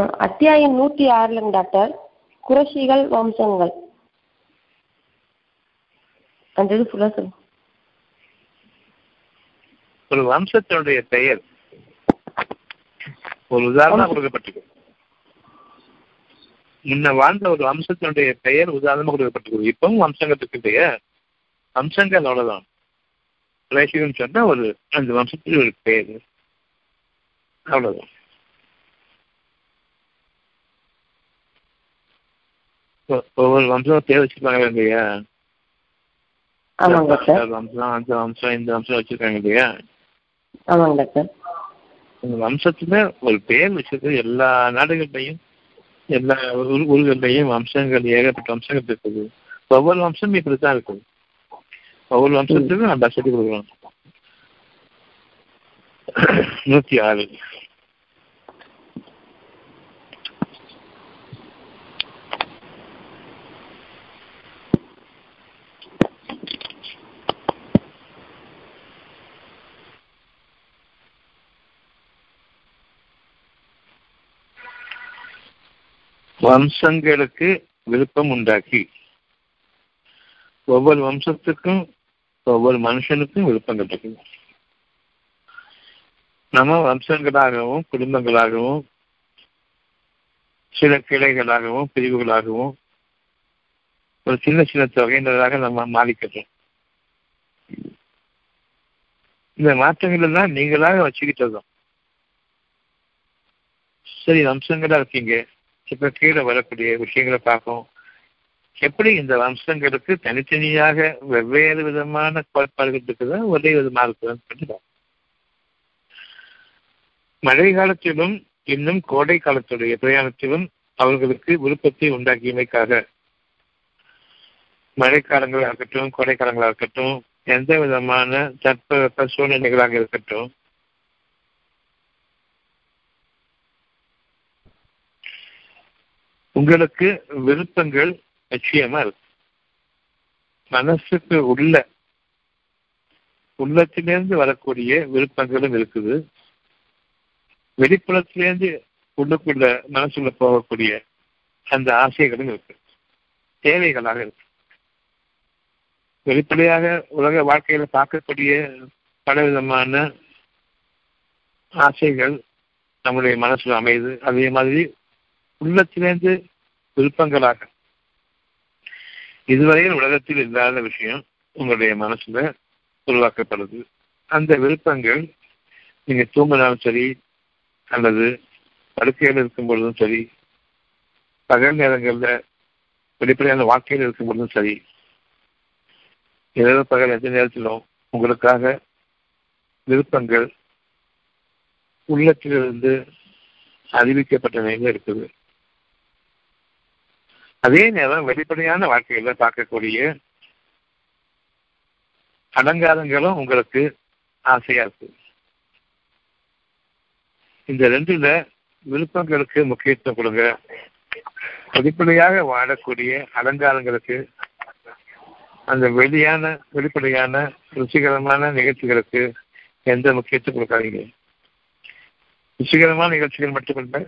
அத்தியாயம் நூற்றி ஆறுலங்க டாக்டர். குறைஷிகள் வம்சங்கள். அந்த இது ஃபுல்லாக சொல்லுங்க ஒரு வம்சத்தினுடைய பெயர். ஒரு உதாரணம் கொடுக்கப்பட்டிருக்கு. முன்ன வாழ்ந்த ஒரு வம்சத்தினுடைய பெயர் உதாரணமா கொடுக்கப்பட்டிருக்கு. இப்பவும் வம்சங்கள் இருக்கு இல்லையா வம்சங்கள் அவ்வளவுதான். குறைஷிகள்னு சொன்னா ஒரு அந்த வம்சத்தில் ஒரு பெயர். அவ்வளவுதான். ஒவ்வொரு வம்சம் பேர் வச்சிருப்பாங்க இல்லையா? ஆமாங்க டாக்டர் வம்சம் அந்த வம்சம் இந்த வம்சம் வச்சிருக்காங்க இல்லையா? ஆமாங்க டாக்டர் அந்த வம்சத்துல ஒரு பேர் வச்சிருக்கு. எல்லா நாடுகள்லையும் எல்லா ஊர்- ஊர்கள்லையும் வம்சங்கள் ஏகப்பட்ட வம்சங்கள் இருக்குது. ஒவ்வொரு வம்சமும் இப்படித்தான் இருக்குது. ஒவ்வொரு வம்சத்துக்கும் நம்ம சொல்லி கொடுக்குறோம் நூத்தி ஆறு. வம்சங்களுக்கு விருப்பம் உண்டாக்கி. ஒவ்வொரு வம்சத்துக்கும் ஒவ்வொரு மனுஷனுக்கும் விருப்பம் கிடைக்கும். நம்ம வம்சங்களாகவும் குடும்பங்களாகவும் சில கிளைகளாகவும் பிரிவுகளாகவும் ஒரு சின்ன சின்ன தொகையினராக நம்ம மாறிக்கிறோம் இந்த மாற்றங்கள் எல்லாம் நீங்களாக வச்சுக்கிட்டதும். சரி வம்சங்களா இருக்கீங்க. இப்ப கீழே வரக்கூடிய விஷயங்களை பார்ப்போம். எப்படி இந்த வம்சங்களுக்கு தனித்தனியாக வெவ்வேறு விதமான கோட்பாடுகள் இருக்குதா ஒரே விதமாக இருக்குதான்னு சொல்லி மழை காலத்திலும் இன்னும் கோடை காலத்துடைய பிரயாணத்திலும் அவர்களுக்கு விருப்பத்தை உண்டாக்கியமைக்காக மழைக்காலங்களாக இருக்கட்டும் கோடைக்காலங்களாக இருக்கட்டும் எந்த விதமான தட்பவெப்ப சூழ்நிலைகளாக இருக்கட்டும் உங்களுக்கு விருப்பங்கள் நிச்சயமா இருக்கு. மனசுக்கு உள்ள உள்ளத்திலிருந்து வரக்கூடிய விருப்பங்களும் இருக்குது. வெளிப்புறத்திலேருந்து உள்ளுக்குள்ள மனசுல போகக்கூடிய அந்த ஆசைகளும் இருக்கு. தேவைகளாக இருக்கு. வெளிப்படையாக உலக வாழ்க்கையில பார்க்கக்கூடிய பல விதமான ஆசைகள் நம்முடைய மனசுல அமையுது. அதே மாதிரி உள்ளத்திலிருந்து விருப்பங்களாக. இதுவரையில் உலகத்தில் இல்லாத விஷயம் உங்களுடைய மனசுல உருவாக்கப்படுது. அந்த விருப்பங்கள் நீங்க தூங்கினாலும் சரி அல்லது படுக்கையில் இருக்கும் பொழுதும் சரி பகல் நேரங்கள்ல வெளிப்படையான வாழ்க்கையில் இருக்கும் பொழுதும் சரி இரவு பகல் எந்த நேரத்திலும் உங்களுக்காக விருப்பங்கள் உள்ளத்திலிருந்து அறிவிக்கப்பட்ட நிலையில் இருக்குது. அதே நேரம் வெளிப்படையான வாழ்க்கையில பார்க்கக்கூடிய அலங்காரங்களும் உங்களுக்கு ஆசையா இருக்கு. இந்த ரெண்டுல விருப்பங்களுக்கு முக்கியத்துவம் கொடுங்க. வெளிப்படையாக வாழக்கூடிய அலங்காரங்களுக்கு அந்த வெளியான வெளிப்படையான ருசிகரமான நிகழ்ச்சிகளுக்கு எந்த முக்கியத்துவம் கொடுக்காதீங்க. ருசிகரமான நிகழ்ச்சிகள் மட்டுமல்ல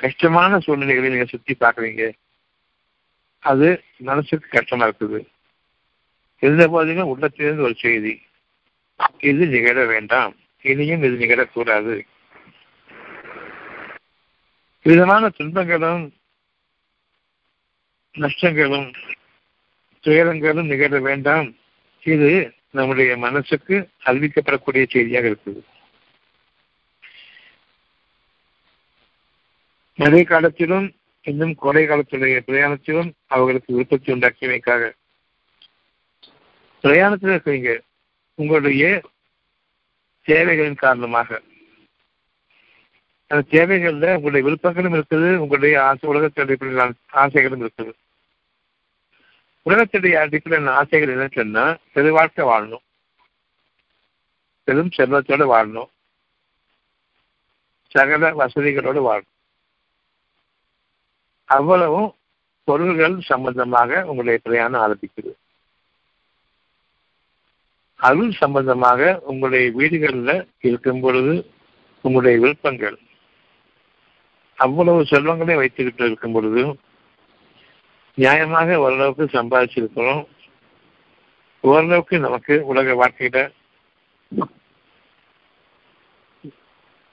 கஷ்டமான சூழ்நிலைகளை நீங்க சுத்தி பார்க்குறீங்க. அது மனசுக்கு கஷ்டமா இருக்குது. இருந்த போதிலும் உள்ளத்திலிருந்து ஒரு செய்தி. இது நிகழ வேண்டாம். இனியும் இது நிகழக்கூடாது. விதமான துன்பங்களும் நஷ்டங்களும் துயரங்களும் நிகழ வேண்டாம். இது நம்முடைய மனசுக்கு அறிவிக்கப்படக்கூடிய செய்தியாக இருக்குது. மழை காலத்திலும் இன்னும் கோடை காலத்துடைய பிரயாணத்திலும் அவர்களுக்கு விருப்பத்தை உண்டாக்கியமைக்காக பிரயாணத்தில் இருக்கிறீங்க உங்களுடைய தேவைகளின் காரணமாக. அந்த தேவைகள்ல உங்களுடைய விருப்பங்களும் இருக்குது உங்களுடைய ஆசை உலகத்துடைய ஆசைகளும் இருக்குது. உலகத்துடைய அடிப்படையான ஆசைகள் என்ன சொன்னா பெரு வாழ்க்கை வாழணும். பெரும் செல்வத்தோடு வாழணும். சகல வசதிகளோடு வாழணும். அவ்வளவும் பொருள்கள் சம்பந்தமாக உங்களுடைய பிரயாணம் ஆரம்பிக்குது. அருள் சம்பந்தமாக உங்களுடைய வீடுகளில் இருக்கும் பொழுது உங்களுடைய விருப்பங்கள். அவ்வளவு செல்வங்களே வைத்துக்கிட்டு இருக்கும் பொழுது நியாயமாக ஓரளவுக்கு சம்பாதிச்சிருக்கிறோம். ஓரளவுக்கு நமக்கு உலக வாழ்க்கையில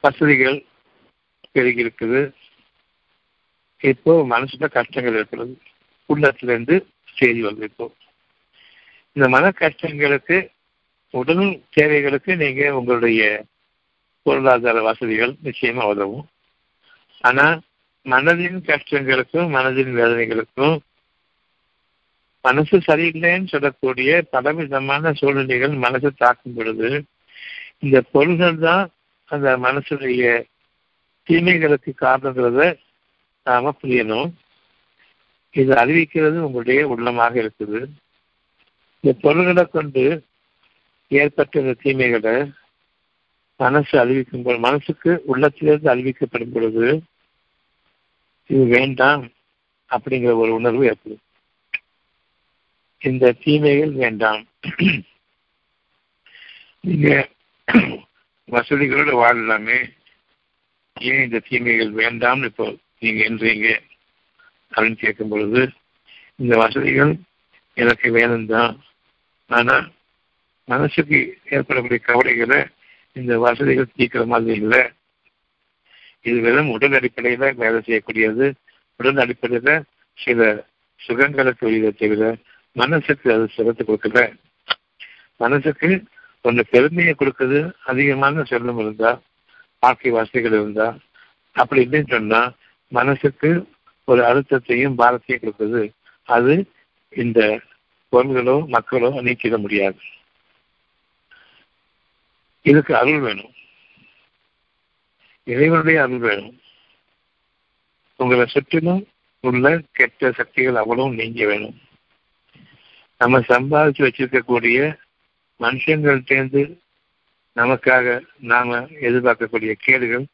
வசதிகள் பெருகியிருக்குது. இப்போ மனசுல கஷ்டங்கள் இருக்கிறது. உள்ளத்துல இருந்து செய்தி வந்து இப்போ. இந்த மன கஷ்டங்களுக்கு உடல் தேவைகளுக்கு நீங்க உங்களுடைய பொருளாதார வசதிகள் நிச்சயமா உதவும். ஆனா மனதின் கஷ்டங்களுக்கும் மனதின் வேதனைகளுக்கும் மனசு சரியில்லைன்னு சொல்லக்கூடிய பலவிதமான சூழ்நிலைகள் மனசை தாக்கும் பொழுது இந்த பொருள்கள் தான் அந்த மனசுடைய தீமைகளுக்கு காரணங்கிறத நாம புரியணும் இது அறிவிக்கிறது உங்களுடைய உள்ளமாக இருக்குது. இந்த பொருள்களை கொண்டு ஏற்பட்ட இந்த தீமைகளை மனசு அறிவிக்கும் பொழுது மனசுக்கு உள்ளத்திலிருந்து அறிவிக்கப்படும் பொழுது இது வேண்டாம் அப்படிங்கிற ஒரு உணர்வு ஏற்படும். இந்த தீமைகள் வேண்டாம். நீங்க வசதிகளோடு வாழலாமே. ஏன் இந்த தீமைகள் வேண்டாம்னு இப்போ நீங்க என்றீங்க அப்படின்னு கேட்கும் பொழுது இந்த வசதிகள் எனக்கு வேணும்தான் ஆனா மனசுக்கு ஏற்படக்கூடிய கவலைகளை இந்த வசதிகள் தீக்கிற மாதிரி இல்லை. இது வெறும் உடல் அடிப்படையில வேலை செய்யக்கூடியது. உடல் அடிப்படையில சில சுகங்களுக்கு வெளியில தவிர மனசுக்கு அது சுகத்தை கொடுக்கல. மனசுக்கு ஒன்று பெருமையை கொடுக்குது அதிகமான செல்வம் இருந்தா வாழ்க்கை வசதிகள் இருந்தா அப்படி இல்லைன்னு சொன்னா மனசுக்கு ஒரு அழுத்தத்தையும் பாரத்தையும் கொடுக்குது அது இந்த பொருள்களோ மக்களோ நீக்கிட முடியாது. இதுக்கு அருள் வேணும். இறைவனுடைய அருள் வேணும். உங்களை சுற்றிலும் உள்ள கெட்ட சக்திகள் அவ்வளவும் நீங்க வேணும். நம்ம சம்பாதிச்சு வச்சிருக்கக்கூடிய மனுஷங்கள்டேந்து நமக்காக நாம எதிர்பார்க்கக்கூடிய கேடுகள்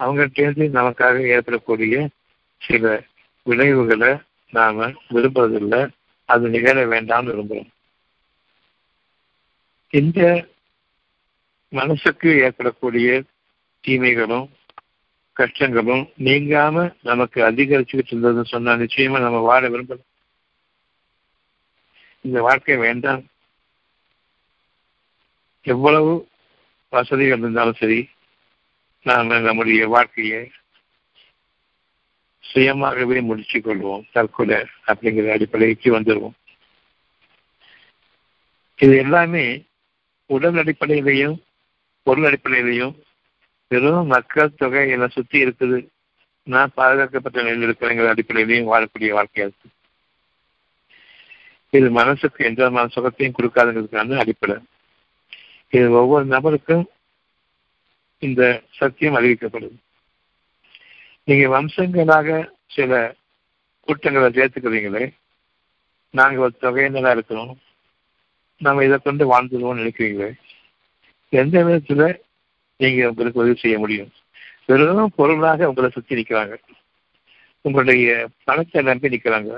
அவங்ககிட்டேருந்து நமக்காக ஏற்படக்கூடிய சில விளைவுகளை நாம விரும்புறதில்லை அது நிகழ வேண்டாம்னு விரும்புகிறோம் இந்த மனசுக்கு ஏற்படக்கூடிய தீமைகளும் கஷ்டங்களும் நீங்காம நமக்கு அதிகரிச்சுக்கிட்டு இருந்ததுன்னு சொன்னா நிச்சயமா நம்ம வாழ விரும்பலாம் இந்த வாழ்க்கை வேண்டாம். எவ்வளவு வசதிகள் இருந்தாலும் சரி நாம் நம்முடைய வாழ்க்கையை சுயமாகவே முடிச்சு கொள்வோம். தற்கொலை அப்படிங்கிற அடிப்படைக்கு வந்துடுவோம் இது எல்லாமே உடல் அடிப்படையிலையும் பொருள் அடிப்படையிலையும் வெறும் மக்கள் தொகை என்னை சுத்தி இருக்குது. நான் பாதுகாக்கப்பட்ட நிலையில் இருக்கிறேங்கிற அடிப்படையிலையும் வாழக்கூடிய வாழ்க்கையா இருக்கு. இது மனசுக்கு எந்த விதமான சுகத்தையும் கொடுக்காதுங்கிறதுக்கான அடிப்படை. இது ஒவ்வொரு நபருக்கும் இந்த சத்தியம் அறிவிக்கப்படுது நீங்க வம்சங்களாக சில கூட்டங்களை சேர்த்துக்கிறீங்களே நாங்க ஒரு தொகையினரா இருக்கிறோம் நம்ம இதை கொண்டு வாழ்ந்துருவோம்னு நினைக்கிறீங்களே எந்த விதத்துல நீங்க உங்களுக்கு உதவி செய்ய முடியும்? வெறும் பொருளாக உங்களை சுத்தி நிற்கிறாங்க உங்களுடைய பணத்தை நம்பி நிற்கிறாங்க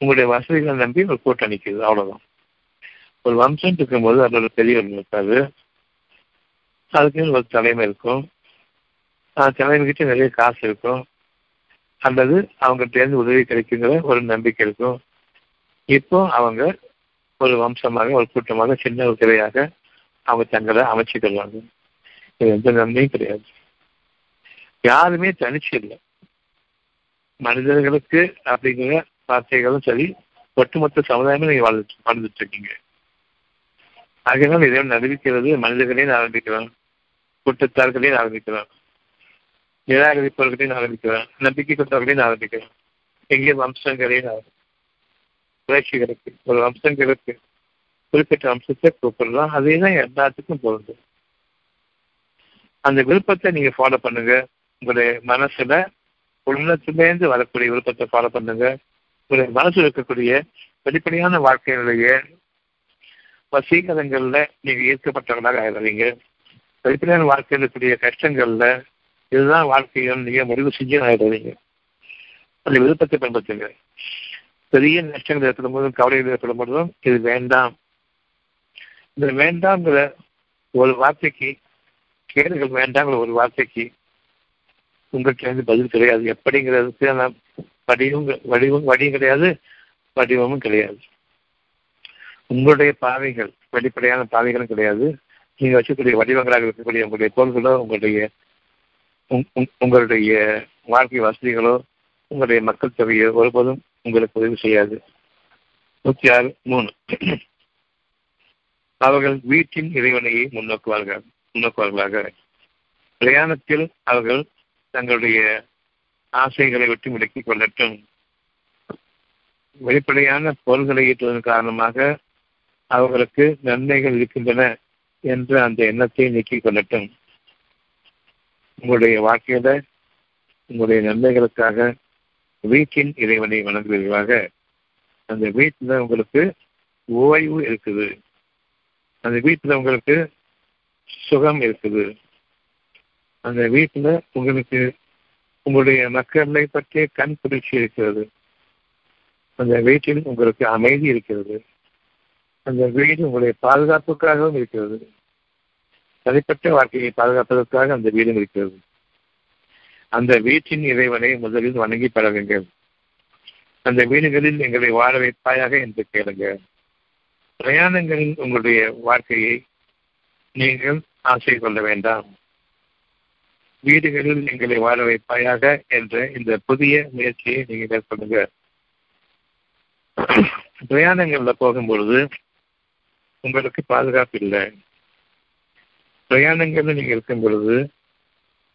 உங்களுடைய வசதிகளை நம்பி ஒரு கூட்டம் நிற்குது அவ்வளவுதான். ஒரு வம்சம் இருக்கும்போது அதோட பெரியவர் இருக்காது அதுக்கு ஒரு தலைமை இருக்கும். தலைமைக்கிட்ட நிறைய காசு இருக்கும். அல்லது அவங்ககிட்ட இருந்து உதவி கிடைக்குங்கிற ஒரு நம்பிக்கை இருக்கும். இப்போ அவங்க ஒரு வம்சமாக ஒரு கூட்டமாக சின்ன ஒரு கிளையாக அவங்க தங்களை அமைச்சுக்கொள்வாங்க இது எந்த நன்மையும் கிடையாது. யாருமே தனிச்சு இல்லை மனிதர்களுக்கு அப்படிங்கிற வார்த்தைகளும் சரி ஒட்டுமொத்த சமுதாயமே நீங்க வாழ்ந்துட்டு வாழ்ந்துட்டு இருக்கீங்க. ஆகையினால் இதை அறிவிக்கிறது மனிதர்களையும் ஆரம்பிக்கிறோம் கூட்டத்தார்களையும் ஆரம்பிக்கிறோம் நிராகரிப்பவர்களையும் ஆரம்பிக்கிறோம் நம்பிக்கை கொண்டவர்களையும் ஆரம்பிக்கிறோம் எங்கே வம்சங்களையும் புரட்சிகளுக்கு ஒரு வம்சங்களுக்கு குறிப்பிட்ட வம்சத்தை கூப்பிடலாம். அதே தான் எல்லாத்துக்கும் பொருந்தும். அந்த விருப்பத்தை நீங்க ஃபாலோ பண்ணுங்க. உங்களுடைய மனசுல உள்ளத்திலேருந்து வரக்கூடிய விருப்பத்தை ஃபாலோ பண்ணுங்க. உங்களுடைய மனசுல இருக்கக்கூடிய வெளிப்படையான வாழ்க்கையினுடைய வசீகரங்கள்ல நீங்க ஈர்க்கப்பட்டவர்களாக ஆயிடுறீங்க வெளிப்படையான வாழ்க்கையில் இருக்கக்கூடிய கஷ்டங்கள்ல இதுதான் வாழ்க்கையும் நீங்க முடிவு செஞ்சு ஆயிடுறீங்க அந்த விருப்பத்தை பயன்படுத்துங்க பெரிய நஷ்டங்கள் ஏற்படும் போதும் கவலைகள் ஏற்படும் போதும் இது வேண்டாம். இந்த வேண்டாம்ங்கிற ஒரு வார்த்தைக்கு கேடுகள் வேண்டாங்கிற ஒரு வார்த்தைக்கு உங்கள்கிட்ட இருந்து பதில் கிடையாது. எப்படிங்கிறதுக்கு நான் வடிவும் வடிவும் வடியும் கிடையாது வடிவமும் கிடையாது. உங்களுடைய பாவைகள் வெளிப்படையான பாவைகளும் கிடையாது. நீங்கள் வச்சுக்கூடிய வடிவங்களாக இருக்கக்கூடிய உங்களுடைய பொருள்களோ உங்களுடைய உங்களுடைய வாழ்க்கை வசதிகளோ உங்களுடைய மக்கள் தொகையோ ஒருபோதும் உங்களுக்கு உதவி செய்யாது. நூற்றி ஆறு மூணு. அவர்கள் வீட்டின் இறைவனையை முன்னோக்குவார்கள் முன்னோக்குவார்களாக. பிரயாணத்தில் அவர்கள் தங்களுடைய ஆசைகளை விட்டு விலக்கிக் கொள்ளட்டும். வெளிப்படையான பொருள்களை ஈட்டுவதன் காரணமாக அவர்களுக்கு நன்மைகள் இருக்கின்றன. என்ற அந்த எண்ணத்தை நீக்கிக் கொள்ளட்டும். உங்களுடைய வாழ்க்கையில உங்களுடைய நன்மைகளுக்காக வீட்டின் இறைவனை வணங்குவீர்களாக. அந்த வீட்டில் உங்களுக்கு ஓய்வு இருக்குது. அந்த வீட்டில் உங்களுக்கு சுகம் இருக்குது. அந்த வீட்டில் உங்களுக்கு உங்களுடைய மக்களை பற்றிய கண் குளிர்ச்சி இருக்கிறது. அந்த வீட்டில் உங்களுக்கு அமைதி இருக்கிறது. அந்த வீடு உங்களுடைய பாதுகாப்புக்காகவும் இருக்கிறது. தனிப்பட்ட வாழ்க்கையை பாதுகாப்பதற்காக அந்த வீடும் இருக்கிறது. அந்த வீட்டின் இறைவனை முதலில் வணங்கி பழகுங்கள். அந்த வீடுகளில் எங்களை வாழ வைப்பாயாக என்று கேளுங்க. பிரயாணங்களில் உங்களுடைய வாழ்க்கையை நீங்கள் ஆசை கொள்ள வேண்டாம். வீடுகளில் எங்களை வாழ வைப்பாயாக என்ற இந்த புதிய முயற்சியை நீங்கள் மேற்கொள்ளுங்க பிரயாணங்களில் போகும்பொழுது உங்களுக்கு பாதுகாப்பு இல்லை. பிரயாணங்கள்ல நீங்கள் இருக்கும் பொழுது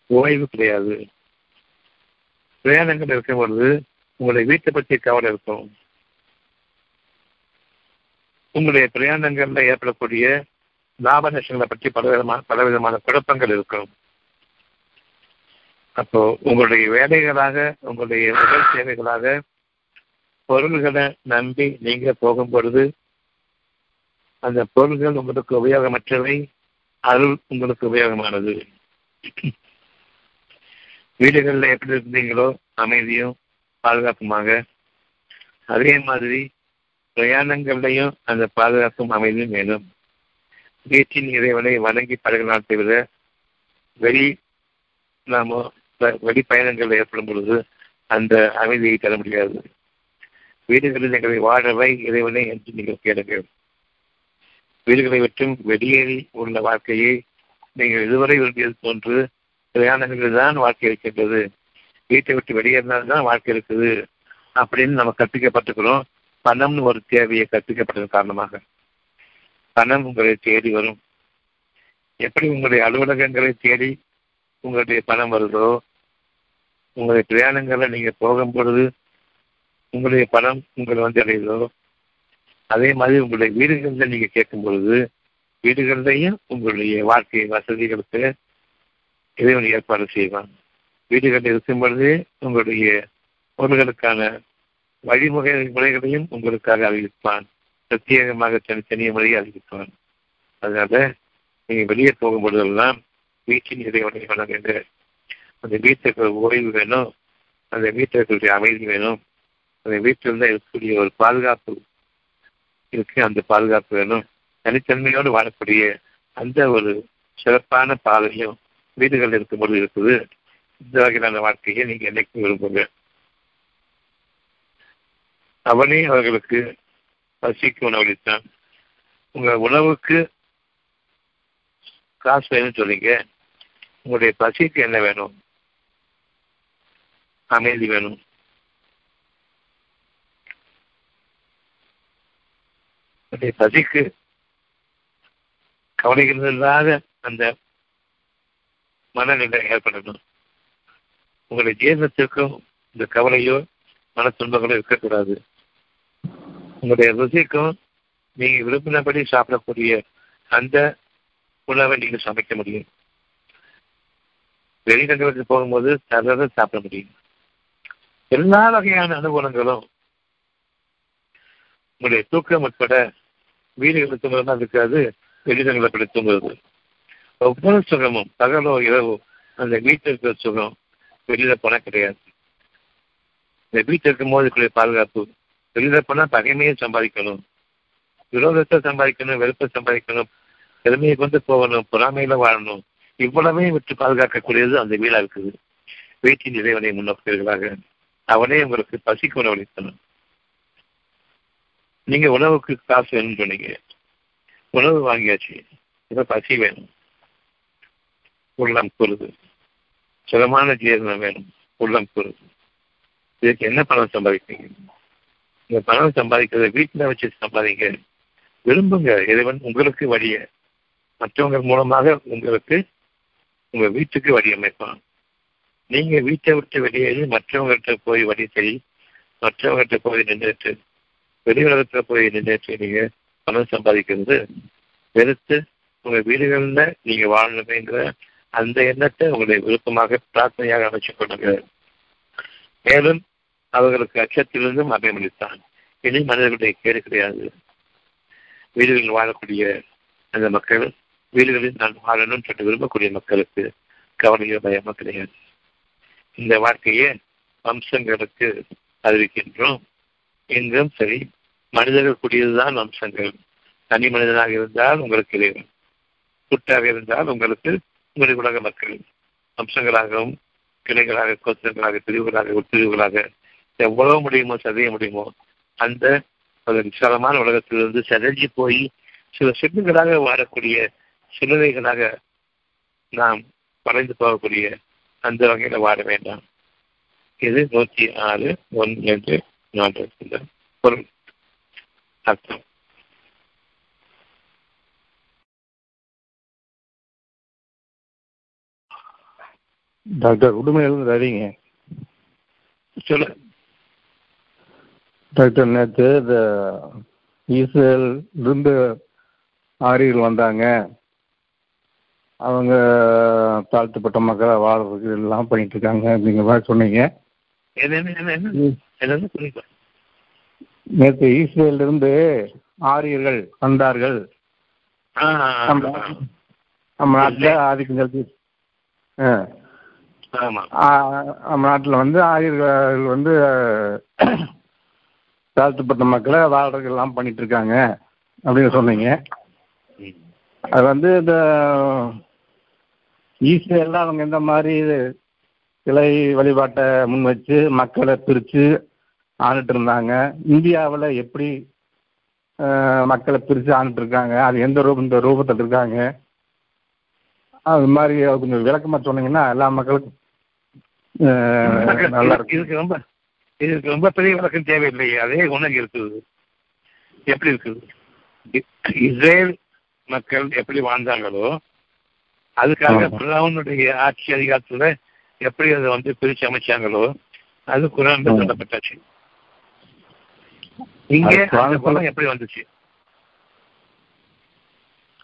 ஓய்வு கிடையாது. பிரயாணங்கள் இருக்கும் பொழுது உங்களுடைய வீட்டை பற்றி கவலை இருக்கும். உங்களுடைய பிரயாணங்கள்ல ஏற்படக்கூடிய லாப நஷ்டங்களை பற்றி பலவிதமான பலவிதமான குழப்பங்கள் இருக்கும். அப்போ உங்களுடைய வேலைகளாக உங்களுடைய உடல் சேவைகளாக பொருள்களை நம்பி நீங்க போகும் பொழுது அந்த பொருள்கள் உங்களுக்கு உபயோகமற்றவை அருள் உங்களுக்கு உபயோகமானது. வீடுகளில் எப்படி இருந்தீங்களோ அமைதியும் பாதுகாப்புமாக. அதே மாதிரி பிரயாணங்கள்லையும் அந்த பாதுகாப்பும் அமைதியும் வேணும். வீட்டின் இறைவனை வணங்கி பழகினால் தவிர வெளி நாம வெளி பயணங்கள் ஏற்படும் பொழுது அந்த அமைதியை தர முடியாது. வீடுகளில் எங்களை வாழவை இறைவனை என்று நீங்கள் கேளுங்கள். வீடுகளை விட்டும் வெளியேறி உள்ள வாழ்க்கையை நீங்கள் இதுவரை விரும்பியது போன்று பிரயாணங்களில் தான் வாழ்க்கை இருக்கின்றது. வீட்டை விட்டு வெளியேறினால்தான் வாழ்க்கை இருக்குது அப்படின்னு நம்ம கற்பிக்கப்பட்டிருக்கிறோம். பணம்னு ஒரு தேவையை கற்பிக்கப்பட்டதன் காரணமாக. பணம் உங்களை தேடி வரும். எப்படி உங்களுடைய அலுவலகங்களை தேடி உங்களுடைய பணம் வருதோ உங்களுடைய பிரயாணங்களை நீங்கள் போகும் பொழுது உங்களுடைய பணம் உங்களை வந்து அடையுதோ அதே மாதிரி உங்களுடைய வீடுகளில் நீங்க கேட்கும் பொழுது வீடுகள்லையும் உங்களுடைய வாழ்க்கை வசதிகளுக்கு இறைவன் ஏற்பாடு செய்வான். வீடுகளில் இருக்கும் பொழுதே உங்களுடைய பொருள்களுக்கான வழிமுறை முறைகளையும் உங்களுக்காக அறிவிப்பான். பிரத்யேகமாக தனித்தனிய முறையை அறிவிப்பான். அதனால நீங்க வெளியே போகும் பொழுதெல்லாம் வீட்டின் இறைவனை வழங்குங்க அந்த வீட்டுக்கு ஓய்வு வேணும். அந்த வீட்டிற்கு அமைதி வேணும். அந்த வீட்டில் தான் இருக்கக்கூடிய ஒரு பாதுகாப்பு இருக்கு அந்த பாதுகாப்பு வேணும். தனித்தன்மையோடு வாழக்கூடிய அந்த ஒரு சிறப்பான பாதையும் வீடுகள் இருக்கும்போது இருக்குது. இந்த வகையிலான வாழ்க்கையை நீங்க என்னைக்கு விரும்புங்க? அவனே அவர்களுக்கு பசிக்கு உணவளித்தான். உங்க உணவுக்கு காசு வேணும்னு சொல்றீங்க உங்களுடைய பசிக்கு என்ன வேணும்? அமைதி வேணும். உங்களுடைய பசிக்கு கவலைகள் இல்லாத அந்த மனநிலை ஏற்படணும். உங்களுடைய ஜீரணத்திற்கும் இந்த கவலையோ மன துன்பங்களோ இருக்கக்கூடாது. உங்களுடைய ருசிக்கும் நீங்க விரும்பினபடி சாப்பிடக்கூடிய அந்த உணவை நீங்க சமைக்க முடியும். வெளிநகருக்கு போகும்போது தரத சாப்பிட முடியும். எல்லா வகையான அனுகூலங்களும் உங்களுடைய தூக்கம் உட்பட வீடுகளில் தூங்குறதா இருக்காது வெளிதங்களை படி தூங்குறது ஒவ்வொரு சுகமும் பகலோ இரவோ அந்த வீட்டில் இருக்கிற சுகம் வெளியில போனா கிடையாது. இந்த வீட்டில் இருக்கும் போது இருக்கிற பாதுகாப்பு வெளியில போனா பகைமையை சம்பாதிக்கணும். விரோதத்தை சம்பாதிக்கணும் வெறுப்பை சம்பாதிக்கணும் திறமையை கொண்டு போகணும் பொறாமையில வாழணும். இவ்வளவே விட்டு பாதுகாக்கக்கூடியது அந்த வீடா இருக்குது. வீட்டின் இறைவனை முன்னோக்குவீர்களாக. அவனே உங்களுக்கு பசிக்கு உணவளித்தனும் நீங்க உணவுக்கு காசு வேணும்னு சொன்னீங்க. உணவு வாங்கியாச்சு. இப்ப பசி வேணும். உள்ளம் கூறுது. சுகமான ஜீரணம் வேணும். உள்ளம் கூறுது. இதுக்கு என்ன பணம் சம்பாதிப்பீங்க? இந்த பணம் சம்பாதிக்கிறத வீட்டில் வச்சு சம்பாதிங்க. விரும்புங்க. இறைவன் உங்களுக்கு வழிய. மற்றவங்க மூலமாக உங்களுக்கு உங்க வீட்டுக்கு வழி அமைப்பான். நீங்க வீட்டை விட்டு வெளியேறி மற்றவங்கள்ட்ட போய் வழி சரி மற்றவங்கள்ட்ட போய் நின்றுட்டு வெளி உலகத்துல போய் நின்றுட்டு நீங்க பணம் சம்பாதிக்கிறது வெறுத்து உங்க வீடுகள்ல நீங்க வாழணுங்கிற அந்த எண்ணத்தை உங்களுடைய விருப்பமாக பிரார்த்தனையாக அமைச்சுக் கொள்ளுங்க. மேலும் அவர்களுக்கு அச்சத்திலிருந்தும் அபயமளித்தான் இனி மனிதர்களுடைய கேடு கிடையாது. வீடுகளில் வாழக்கூடிய அந்த மக்கள் வீடுகளில் நான் வாழணும்னு சொல்லிட்டு விரும்பக்கூடிய மக்களுக்கு கவலையோ பயமோ கிடையாது. இந்த வாழ்க்கையை வம்சங்களுக்கு அறிவிக்கின்றோம். எங்கும் சரி மனிதர்கள் கூடியதுதான் அம்சங்கள் தனி மனிதனாக இருந்தால் உங்களுக்கு இறைவன். கூட்டாக இருந்தால் உங்களுக்கு உங்களுடைய உலக மக்கள். அம்சங்களாகவும் கிளைகளாக கோத்திரங்களாக பிரிவுகளாக உட்பிரிவுகளாக எவ்வளவு முடியுமோ சதைய முடியுமோ அந்த ஒரு விசாலமான உலகத்திலிருந்து செதஞ்சி போய் சில சின்னங்களாக வாழக்கூடிய சிலுவைகளாக நாம் வளைந்து போகக்கூடிய அந்த வகையில வாழ வேண்டாம். இது நூற்றி ஆறு ஒன்று என்று பொருள். அர்த்தம் டாக்டர் உடுமையிலிருந்து ரவிங்க சொல்லு டாக்டர் நேற்று இந்த இஸ்ரேல் இருந்து ஆரியர்கள் வந்தாங்க. அவங்க தாழ்த்தப்பட்ட மக்களை வாழ்றதுக்கு எல்லாம் பண்ணிட்டு இருக்காங்க. அப்படிங்கிற மாதிரி சொன்னீங்க. என்ன என்ன என்ன என்ன? என்னன்னு புரியல நேற்று இஸ்ரேல் இருந்து ஆரியர்கள் வந்தார்கள். நம்ம நாட்டில் ஆதிக்கம் செலுத்தி நம்ம நாட்டில் வந்து ஆரியர்கள் வந்து தாழ்த்தப்பட்ட மக்களை வாழ்றதுக்கு எல்லாம் பண்ணிட்டு இருக்காங்க அப்படின்னு சொன்னீங்க. அது வந்து இந்த ஈஸ்வரெல்லாம் அவங்க எந்த மாதிரி சிலை வழிபாட்டை முன் வச்சு மக்களை பிரித்து ஆண்டுட்டு இருந்தாங்க இந்தியாவில் எப்படி மக்களை பிரித்து ஆண்டுட்டு இருக்காங்க அது எந்த ரூபம் இந்த ரூபத்தில் இருக்காங்க? அது மாதிரி கொஞ்சம் விளக்கமாக சொன்னீங்கன்னா எல்லா மக்களுக்கும் நல்லா இருக்கும் இதுக்கு ரொம்ப இதுக்கு ரொம்ப பெரிய விளக்கம் தேவையில்லையே. அதே குணம் இருக்குது. எப்படி இருக்குது? இஸ்ரேல் மக்கள் எப்படி வாழ்ந்தாங்களோ அதுக்காக. பிரவுனுடைய ஆட்சி அதிகாரத்துல எப்படி அதை வந்து பிரிச்சு அமைச்சாங்களோ அது குரான்ல ஆமா. சொல்லப்பட்டாச்சு. இங்கே எப்படி வந்துச்சு?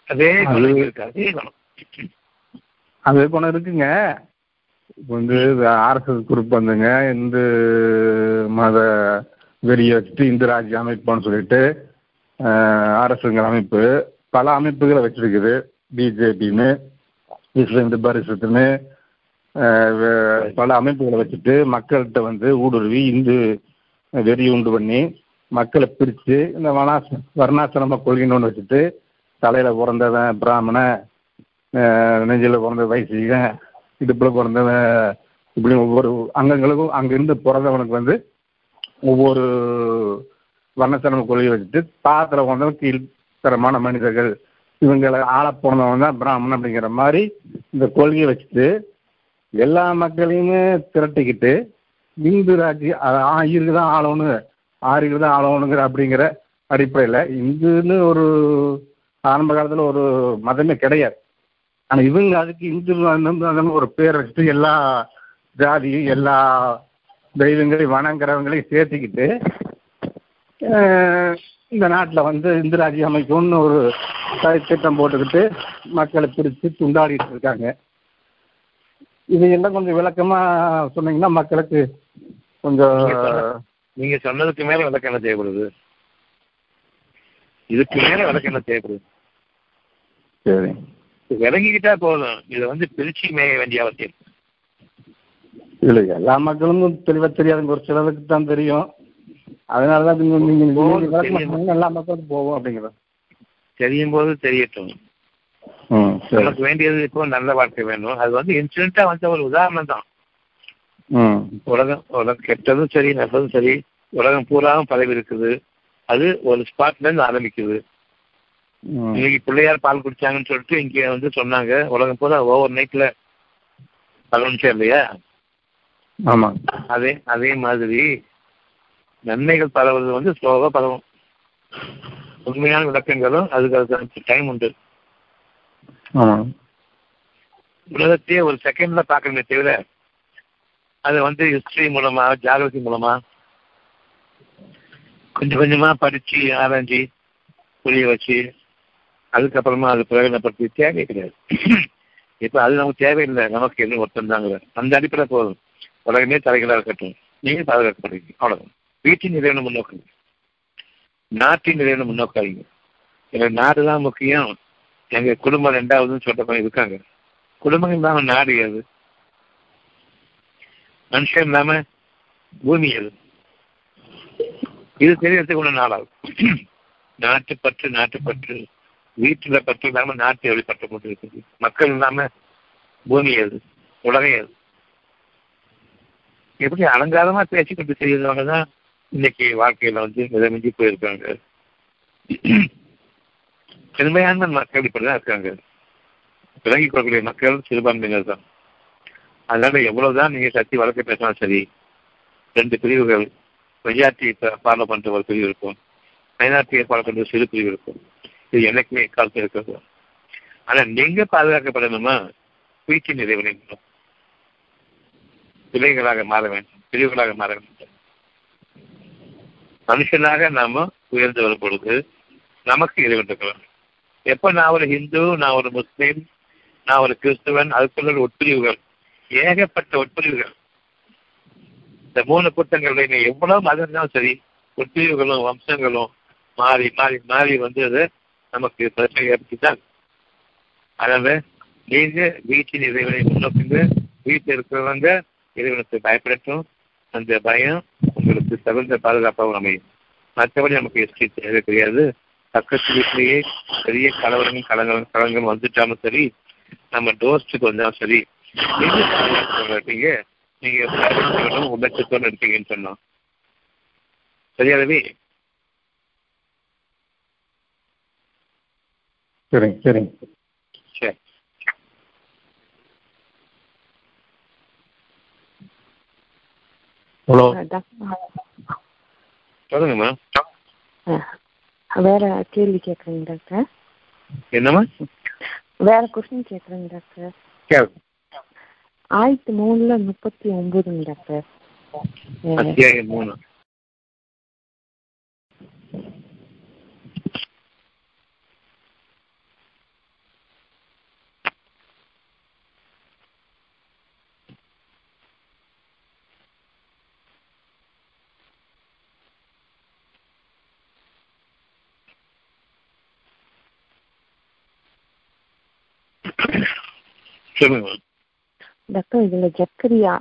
அதே அது- குணம் இருக்குங்க. இப்போ வந்து ஆர்எஸ்எஸ் குரூப் வந்துங்க. இந்து மத வெறியை வச்சுட்டு இந்து ராஜ்ய அமைப்புன்னு சொல்லிட்டு ஆர்எஸ்ங்கிற அமைப்பு. பல அமைப்புகளை வச்சிருக்குது. பிஜேபின்னு விஸ்வ இந்து பரிசுத்துன்னு பல அமைப்புகளை வச்சுட்டு மக்கள்கிட்ட வந்து ஊடுருவி இந்து வெறி உண்டு பண்ணி மக்களை பிரித்து இந்த வனாஸ் வர்ணாசிரம கொள்கைன்னு ஒன்று வச்சுட்டு தலையில் பிறந்தவன் பிராமணன் நெஞ்சில் பிறந்த வைசிகன் இடுப்பில் பிறந்தவன் இப்படி ஒவ்வொரு அங்கங்களுக்கும் அங்கிருந்து பிறந்தவனுக்கு வந்து ஒவ்வொரு வர்ணசிரம கொள்கையை வச்சுட்டு பாத்திரம் பிறந்தவன் கீழ்த்தரமான மனிதர்கள். இவங்களை ஆள பிறந்தவன் தான் பிராமணன் அப்படிங்கிற மாதிரி இந்த கொள்கையை வச்சுட்டு எல்லா மக்களையுமே திரட்டிக்கிட்டு இந்து ராஜ்ய இருக்குதான் ஆளோன்னு ஆளணும் ஆறுக்கு தான் ஆளணுங்கிற அப்படிங்கிற அடிப்படையில் இந்துன்னு ஒரு ஆரம்ப காலத்தில் ஒரு மதமே கிடையாது. ஆனால் இவங்க அதுக்கு இந்து ஒரு பேர் வச்சுட்டு எல்லா ஜாதியும் எல்லா தெய்வங்களையும் வணங்குறவங்களையும் சேர்த்துக்கிட்டு இந்த நாட்டில் வந்து இந்து ராஜ்யம் அமைக்கும்னு ஒரு திட்டம் போட்டுக்கிட்டு மக்களை பிரித்து துண்டாடிட்டு இருக்காங்க. இது என்ன கொஞ்சம் விளக்கமாக சொன்னீங்கன்னா மக்களுக்கு கொஞ்சம் நீங்க சொன்ன- நீங்க சொன்னதுக்கு மேல விளக்கம் என்ன தேவைப்படுது? இதுக்கு மேல விளக்கம் என்ன தேவைப்படுது? சரி. விளங்கிக்கிட்டா போதும். இதை வந்து பிரிச்சு மேய வேண்டிய அவசியம் இல்லை. எல்லா மக்களும் தெளிவாக தெரியாதுங்க. ஒரு சிலருக்கு தான் தெரியும். அதனால தான் நீங்கள் நீங்கள் போதும், விளக்கம் தெரியும். சொன்னீங்கன்னா எல்லா மக்களுக்கும் போகும் அப்படிங்கிறது தெரியும் போது தெரியட்டும். நமக்கு வேண்டியது இப்போ நல்ல வாழ்க்கை வேணும். அது வந்து இன்சிடென்ட்டா வந்த ஒரு உதாரணம் தான். உலகம் உலகம் கெட்டதும் சரி நல்லதும் சரி உலகம் பூராவும் பரவி இருக்குது அது ஒரு ஸ்பாட்ல இருந்து ஆரம்பிக்குது. இன்னைக்கு பிள்ளையார் பால் குடிச்சாங்கன்னு சொல்லிட்டு இங்க வந்து சொன்னாங்க. உலகம் பூரா ஓவர் நைட்ல பரவணுச்சா இல்லையா ஆமாம் அதே அதே மாதிரி நன்மைகள் பரவுறது வந்து ஸ்லோவாக பரவும். உண்மையான விளக்கங்களும் அதுக்கு அதுக்கு டைம் உண்டு. உலகத்தையே ஒரு செகண்ட்ல பார்க்கணுமே தவிர அது வந்து ஹிஸ்டரி மூலமா ஜாகிரதி மூலமா கொஞ்சம் கொஞ்சமா படிச்சு ஆராய்ஞ்சி புரிய வச்சு அதுக்கப்புறமா அது பிரயோஜனப்படுத்தி தேவையே கிடையாது. இப்ப அது நமக்கு தேவையில்லை. நமக்கு எதுவும் ஒருத்தன் தாங்க அந்த அடிப்படை போதும். உலகமே தலைகளாக இருக்கட்டும். நீங்க பாதுகாக்கப்படுறீங்க அவ்வளவுதான். வீட்டின் இறைவனை முன்னோக்குங்க நாட்டின் இறைவனை முன்னோக்காதீங்க எங்க நாடு தான் முக்கியம். எங்க குடும்பம் ரெண்டாவதுன்னு சொல்றவங்க இருக்காங்க. குடும்பம் தான் நாடு அது மனுஷன் இல்லாம பூமி எது? இது தெரியறதுக்கு ஒண்ணு நாளாகும். நாட்டுப்பற்று நாட்டுப்பற்று வீட்டுல பற்று இல்லாம நாட்டு எப்படி பற்று போட்டு இருக்குது மக்கள் இல்லாம பூமி அது உலகம் அது எப்படி அலங்காரமா பேசிக்கிட்டு செய்யறவங்க தான் இன்னைக்கு வாழ்க்கையில வந்து மிதமிஞ்சி போயிருக்காங்க. பெருமையான மக்கள் இப்படிதான் இருக்காங்க. விளங்கிக் கொள்ளக்கூடிய மக்கள் சிறுபான்மையினர் தான். அதனால எவ்வளவுதான் நீங்க சக்தி வழக்கு பேசினாலும் சரி ரெண்டு பிரிவுகள் மெஜாரிட்டி பார்லமெண்ட் ஒரு பிரிவு இருக்கும். மைனாரிட்டி ஏற்பாடு பண்ற சிறு பிரிவு இருக்கும். இது என்னைக்குமே காலத்தில் இருக்கிறது ஆனா நீங்க பாதுகாக்கப்படணுமா? வீட்டின் நிறைவு வேண்டும். பிள்ளைகளாக மாற வேண்டும். பிரிவுகளாக மாற வேண்டும். மனுஷனாக நாம உயர்ந்து வரும் பொழுது நமக்கு இறைவன் இருக்கலாம் எப்ப நான் ஒரு ஹிந்து நான் ஒரு முஸ்லீம் நான் ஒரு கிறிஸ்துவன் அதுக்குள்ள ஒரு உட்பிரிவுகள் ஏகப்பட்ட உட்பிரிவுகள். இந்த மூணு கூட்டங்கள் எவ்வளவு மதம் இருந்தாலும் சரி உட்பிரிவுகளும் வம்சங்களும் மாறி மாறி மாறி வந்து அது நமக்கு பிரச்சனை ஏற்படுத்திதான் அதனால நீங்க வீட்டின் இறைவனை முன்னோக்குங்க வீட்டில் இருக்கிறவங்க இறைவனுக்கு பயப்படட்டும். அந்த பயம் உங்களுக்கு தகுந்த பாதுகாப்பாகவும் அமையும். மற்றபடி நமக்கு எஸ்டி தேவை கிடையாது. பக்கத்து வீட்டிலேயே பெரிய கலவரங்கள் கலங்கள் கலங்கள் வந்துட்டாலும் சரி நம்ம டோஸ்ட்டுக்கு வந்தாலும் சரி நீங்க நீங்க உபட்சத்தோடு இருப்பீங்கன்னு சொன்னோம் சரியா ரவி? சரிங்க சரிங்க. சரி. ஹலோ. சொல்லுங்கம்மா வேற கேள்வி கேட்குறேங்க டாக்டர். என்னம்மா? வேற கொஸ்டின் கேட்குறேங்க டாக்டர். கேளு ஆயிரத்தி மூணுல முப்பத்தி ஒன்பதுங்க டாக்டர் அத்தியாயம் மூணு. சொல்லுங்க. டாக்டர் இதுல ஜக்கரியா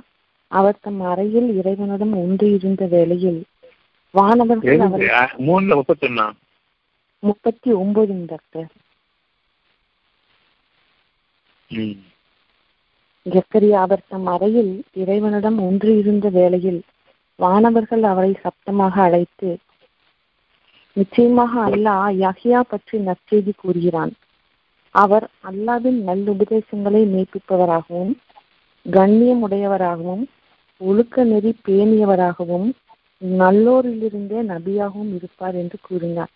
அவர் தம் அறையில் இறைவனிடம் ஒன்று இருந்த வேளையில் வானவர்கள் முப்பத்தி ஒன்பதுங்க டாக்டர். ஜக்கரியா அவர் தம் அறையில் இறைவனிடம் ஒன்று இருந்த வேளையில் வானவர்கள் அவரை சப்தமாக அழைத்து நிச்சயமாக அல்லாஹ் யஹ்யா பற்றி நற்செய்தி கூறுகிறான். அவர் அல்லாவின் நல்லுபதேசங்களை மெய்ப்பிப்பவராகவும் கண்ணியம் உடையவராகவும் ஒழுக்க நெறி பேணியவராகவும் நல்லோரிலிருந்தே நபியாகவும் இருப்பார் என்று கூறினார்.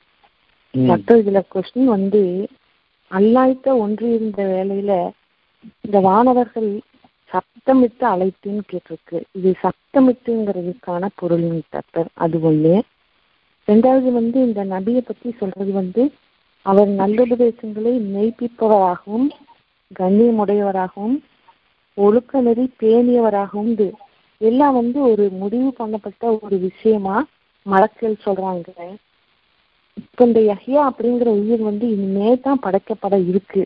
மற்ற இதுல கொஸ்டின் வந்து அல்லாய்த்த ஒன்று இருந்த வேலையில இந்த வானவர்கள் சப்தமிட்டு அழைத்துன்னு கேட்டிருக்கு. இது சப்தமிட்டுங்கிறதுக்கான பொருள் டாக்டர் அது ஒண்ணு. ரெண்டாவது வந்து இந்த நபியை பத்தி சொல்றது வந்து அவர் நல்லுபதேசங்களை மெய்ப்பிப்பவராகவும் கண்ணியமுடையவராகவும் ஒழுக்க நெறி பேணியவராகவும் எல்லாம் வந்து ஒரு முடிவு பண்ணப்பட்ட ஒரு விஷயமா மலக்கள் சொல்றாங்க. இப்ப இந்த யஹியா அப்படிங்கிற உயிர் வந்து இனிமே தான் படைக்கப்பட இருக்கு.